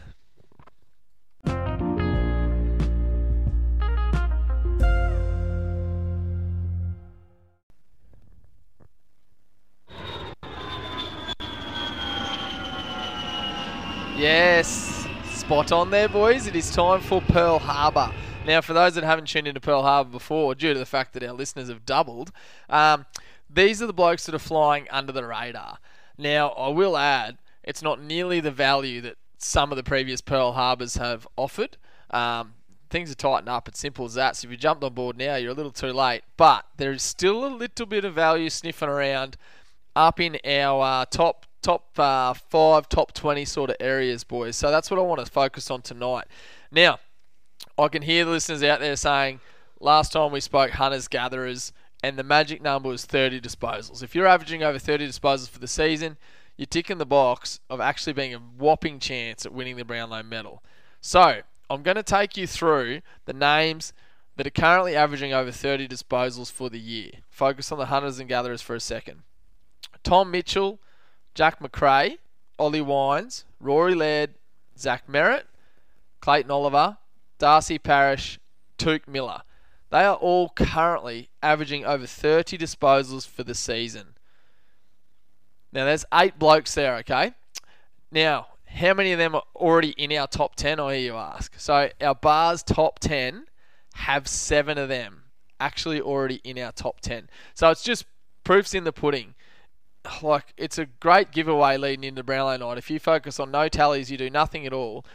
S1: Yes, spot on there, boys. It is time for Pearl Harbor. Now, for those that haven't tuned into Pearl Harbor before, due to the fact that our listeners have doubled, um, these are the blokes that are flying under the radar. Now, I will add, it's not nearly the value that some of the previous Pearl Harbors have offered. Um, things are tightened up. It's simple as that. So if you jumped on board now, you're a little too late. But there is still a little bit of value sniffing around up in our uh, top top uh, five, top twenty sort of areas, boys. So that's what I want to focus on tonight. Now, I can hear the listeners out there saying, last time we spoke hunters gatherers, and the magic number was 30 disposals. If you're averaging over 30 disposals for the season, you're ticking the box of actually being a whopping chance at winning the Brownlow medal. So I'm going to take you through the names that are currently averaging over 30 disposals for the year. Focus on the hunters and gatherers for a second. Tom Mitchell, Jack Macrae, Ollie Wines, Rory Laird, Zach Merrett, Clayton Oliver, Darcy Parish, Touk Miller. They are all currently averaging over 30 disposals for the season. Now, there's eight blokes there, okay? Now, how many of them are already in our top 10, I hear you ask? So, our bar's top 10 have seven of them actually already in our top 10. So, it's just proofs in the pudding like it's a great giveaway leading into Brownlow night. If you focus on no tallies, you do nothing at all.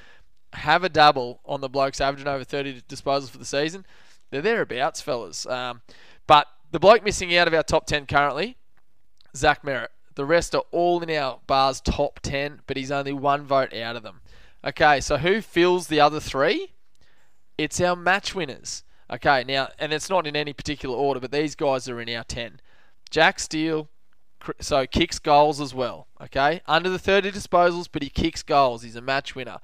S1: Have a double on the blokes averaging over 30 disposals for the season. They're thereabouts, fellas. Um, but the bloke missing out of our top 10 currently, Zach Merrett. The rest are all in our bar's top 10, but he's only one vote out of them. Okay, so who fills the other three? It's our match winners. Okay, now, and it's not in any particular order, but these guys are in our 10. Jack Steele, so kicks goals as well. Okay, under the 30 disposals, but he kicks goals. He's a match winner.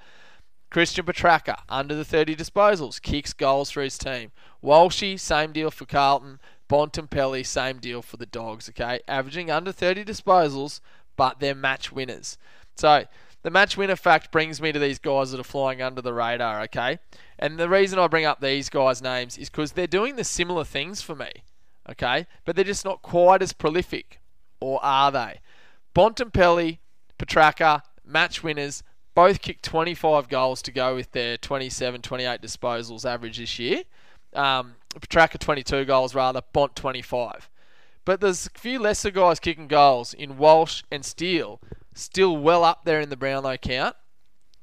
S1: Christian Petracca, under the 30 disposals, kicks goals for his team. Walshy, same deal for Carlton. Bontempelli, same deal for the Dogs. Okay, averaging under 30 disposals, but they're match winners. So the match winner fact brings me to these guys that are flying under the radar. Okay, and the reason I bring up these guys' names is because they're doing the similar things for me. Okay, but they're just not quite as prolific or are they? Bontempelli, Petracca, match winners, both kicked 25 goals to go with their 27, 28 disposals average this year. Um, Petracca 22 goals rather, Bont 25. but there's a few lesser guys kicking goals in Walsh and Steele, still well up there in the Brownlow count.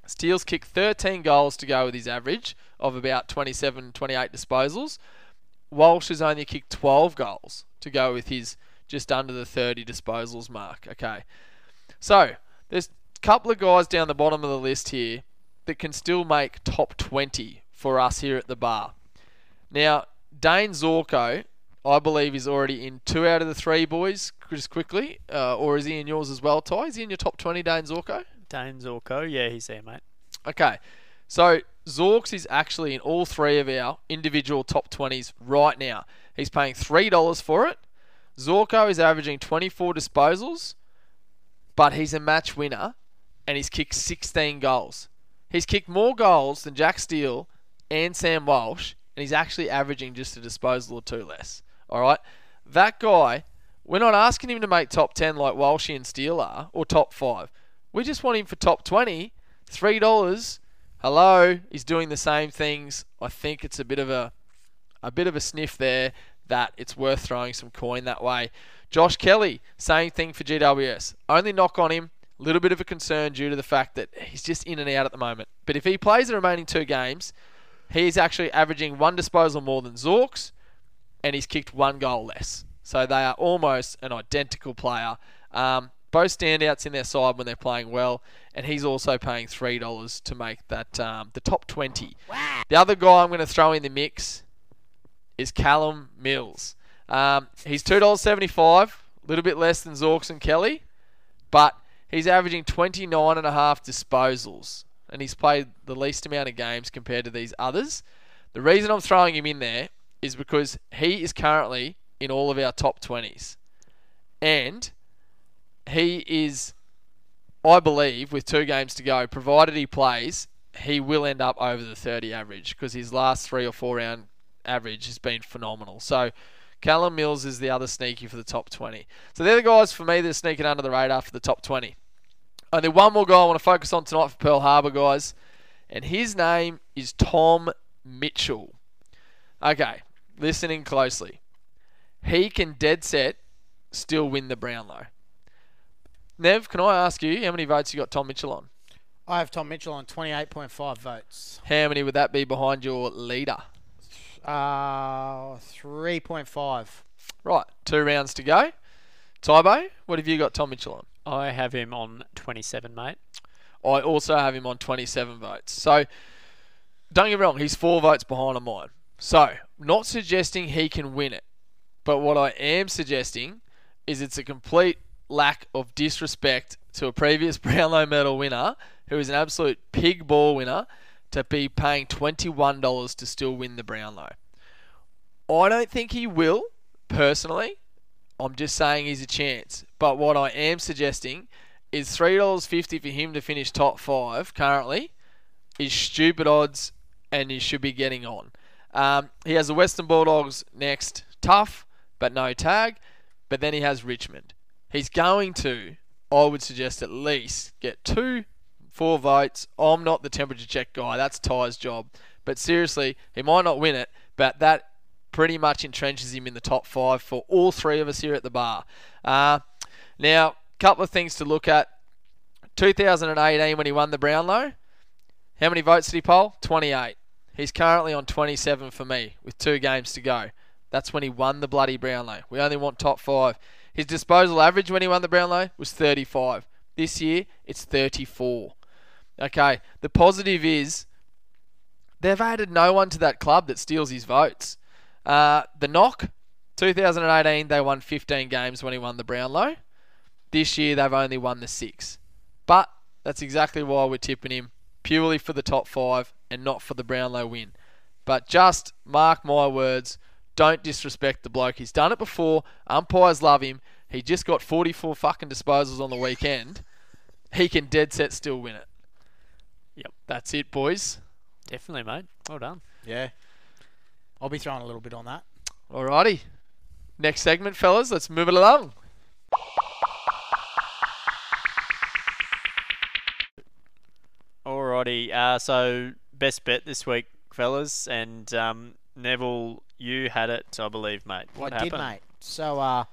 S1: Steele's kicked 13 goals to go with his average of about 27, 28 disposals. Walsh has only kicked 12 goals to go with his just under the 30 disposals mark. Okay. So, there's a couple of guys down the bottom of the list here that can still make top 20 for us here at the bar. Now, Dane Zorko, I believe, is already in two out of the three boys, just quickly. Uh, or is he in yours as well, Ty? Is he in your top 20, Dane Zorko?
S3: Dane Zorko, yeah, he's there, mate.
S1: Okay. So Zorks is actually in all three of our individual top 20s right now. He's paying $3 for it. Zorko is averaging 24 disposals, but he's a match winner and he's kicked 16 goals. He's kicked more goals than Jack Steele and Sam Walsh, and he's actually averaging just a disposal or two less. All right? That guy, we're not asking him to make top 10 like Walshy and Steele are, or top 5. We just want him for top 20. $3 hello, he's doing the same things. I think it's a bit of a a bit of a sniff there that it's worth throwing some coin that way. Josh Kelly, same thing for GWS. Only knock on him, a little bit of a concern due to the fact that he's just in and out at the moment. But if he plays the remaining two games, he's actually averaging one disposal more than Zorks, and he's kicked one goal less. So they are almost an identical player. Um, both standouts in their side when they're playing well, and he's also paying three dollars to make that um, the top twenty.
S2: Wow.
S1: The other guy I'm going to throw in the mix is Callum Mills. Um, he's two dollars seventy five, a little bit less than Zorks and Kelly, but he's averaging 29 and a half disposals, and he's played the least amount of games compared to these others. The reason I'm throwing him in there is because he is currently in all of our top 20s, and he is, I believe, with two games to go, provided he plays, he will end up over the 30 average because his last three or four round average has been phenomenal. So Callum Mills is the other sneaky for the top 20. So they're the guys for me that are sneaking under the radar for the top 20. Only one more guy I want to focus on tonight for Pearl Harbor, guys, and his name is Tom Mitchell. Okay, listening closely. He can dead set still win the Brownlow. Nev, can I ask you how many votes you got Tom Mitchell on?
S2: I have Tom Mitchell on 28.5 votes.
S1: How many would that be behind your leader?
S2: Uh, 3.5.
S1: Right, two rounds to go. Tybo, what have you got Tom Mitchell on?
S3: I have him on 27, mate.
S1: I also have him on 27 votes. So, don't get me wrong, he's four votes behind on mine. So, not suggesting he can win it. But what I am suggesting is it's a complete lack of disrespect to a previous Brownlow medal winner who is an absolute pig ball winner to be paying $21 to still win the Brownlow. I don't think he will, personally. I'm just saying he's a chance. But what I am suggesting is $3.50 for him to finish top five currently is stupid odds and he should be getting on. Um, he has the Western Bulldogs next, tough, but no tag. But then he has Richmond. He's going to, I would suggest, at least get two, four votes. I'm not the temperature check guy. That's Ty's job. But seriously, he might not win it, but that pretty much entrenches him in the top five for all three of us here at the bar. Uh, now, a couple of things to look at. 2018, when he won the Brownlow, how many votes did he poll? 28. He's currently on 27 for me with two games to go. That's when he won the bloody Brownlow. We only want top five. His disposal average when he won the Brownlow was 35. This year, it's 34. Okay, the positive is they've added no one to that club that steals his votes. Uh, the knock, 2018, they won 15 games when he won the Brownlow. This year, they've only won the six. But that's exactly why we're tipping him purely for the top five and not for the Brownlow win. But just mark my words, don't disrespect the bloke. He's done it before. Umpires love him. He just got 44 fucking disposals on the weekend. He can dead set still win it.
S3: Yep.
S1: That's it, boys.
S3: Definitely, mate. Well done.
S2: Yeah. I'll be throwing a little bit on that.
S1: Alrighty. Next segment, fellas. Let's move it along.
S3: Alrighty. Uh, so best bet this week, fellas, and um, Neville, you had it, I believe, mate. What
S2: I
S3: happened?
S2: did, mate. So, uh,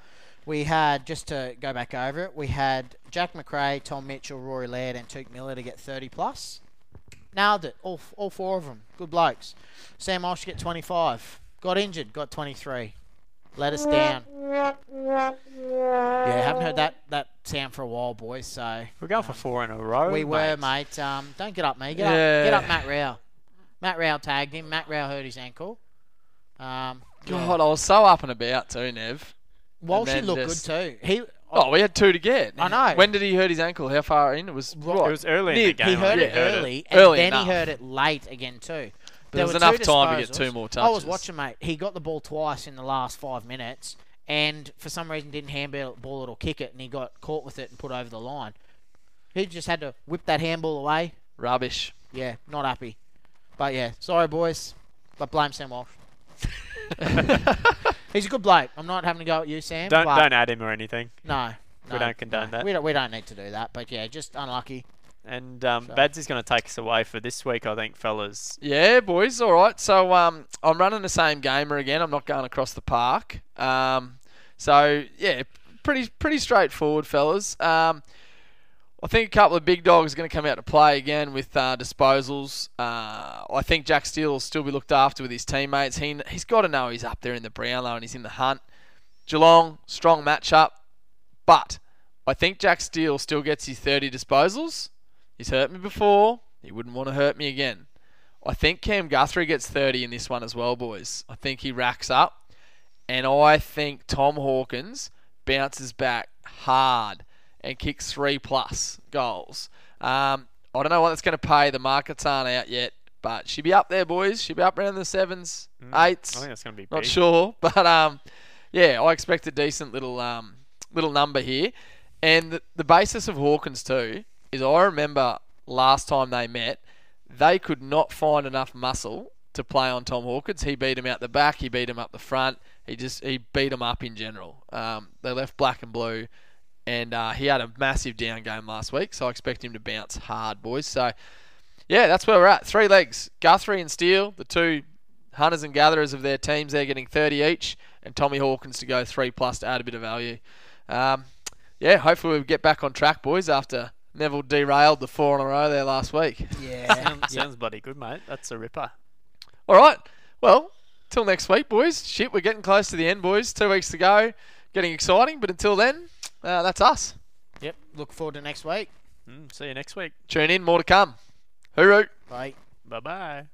S2: We had just to go back over it. We had Jack Macrae, Tom Mitchell, Rory Laird, and Touk Miller to get 30 plus. Nailed it. All all four of them. Good blokes. Sam Walsh get 25. Got injured. Got 23. Let us down. Yeah, haven't heard that that sound for a while, boys. So
S3: We're going for four in a row.
S2: we were,
S3: mate.
S2: mate. Um, don't get up, me. Get up. Get up, Matt Rao. Matt Rao tagged him. Matt Rao hurt his ankle. Um, yeah.
S1: God, I was so up and about too, Nev.
S2: Walshy
S1: then
S2: looked
S1: just-
S2: good too. He
S1: Oh, we had two to get.
S2: I know.
S1: When did he hurt his ankle? How far in? It was
S2: Right.
S1: right.
S3: It was early in the game.
S2: he
S3: I
S2: heard it
S3: he
S2: early, and
S1: Early
S2: then
S1: enough.
S2: he heard it late again too.
S1: There was
S2: were
S1: enough
S2: two
S1: time to get two
S2: disposals.
S1: more
S2: I was watching, mate. He got the ball twice in the last five minutes, and for some reason didn't handball ball it or kick it, and he got caught with it and put over the line. He just had to whip that handball away.
S1: Rubbish.
S2: Yeah, not happy. But yeah, sorry boys, but blame Sam Walsh. He's a good bloke. I'm not having to go at you, Sam.
S3: Don't don't add him or anything.
S2: no,
S3: We
S2: no,
S3: don't condone
S2: no.
S3: that.
S2: We don't. We don't need to do that. But yeah, just unlucky.
S3: And um,
S2: So-
S3: Bads is going to take us away for this week, I think, fellas.
S1: Yeah, boys. All right. So um, I'm running the same gamer again. I'm not going across the park. Um, so yeah, pretty pretty straightforward, fellas. Um, I think a couple of big dogs are going to come out to play again with uh, disposals. Uh, I think Jack Steele will still be looked after with his teammates. He he's got to know he's up there in the Brownlow and he's in the hunt. Geelong strong matchup, but I think Jack Steele still gets his 30 disposals. He's hurt me before. He wouldn't want to hurt me again. I think Cam Guthrie gets 30 in this one as well, boys. I think he racks up. And I think Tom Hawkins bounces back hard and kicks three plus goals. Um, I don't know what that's going to pay. The markets aren't out yet, but she'll be up there, boys. She'll be up around the sevens, eights.
S3: I think that's going to be
S1: Not
S3: big.
S1: sure, but um, yeah, I expect a decent little um little number here. And the, the basis of Hawkins too is I remember last time they met, they could not find enough muscle to play on Tom Hawkins. He beat him out the back. He beat him up the front. He just he beat him up in general. Um, they left black and blue, and uh, he had a massive down game last week. So I expect him to bounce hard, boys. So yeah, that's where we're at. Three legs: Guthrie and Steele, the two hunters and gatherers of their teams. They're getting 30 each, and Tommy Hawkins to go three plus to add a bit of value. Um, yeah, hopefully we get back on track, boys, after Neville derailed the four in a row there last week.
S2: Yeah.
S3: Sounds, sounds bloody good, mate. That's a ripper.
S1: All right, well, till next week, boys. Shit, we're getting close to the end, boys. Two weeks to go. Getting exciting, but until then, uh, that's us.
S2: yep. Look forward to next week.
S3: Mm, see you next week.
S1: Tune in, more to come. Hooroo.
S2: Bye.
S3: Bye bye.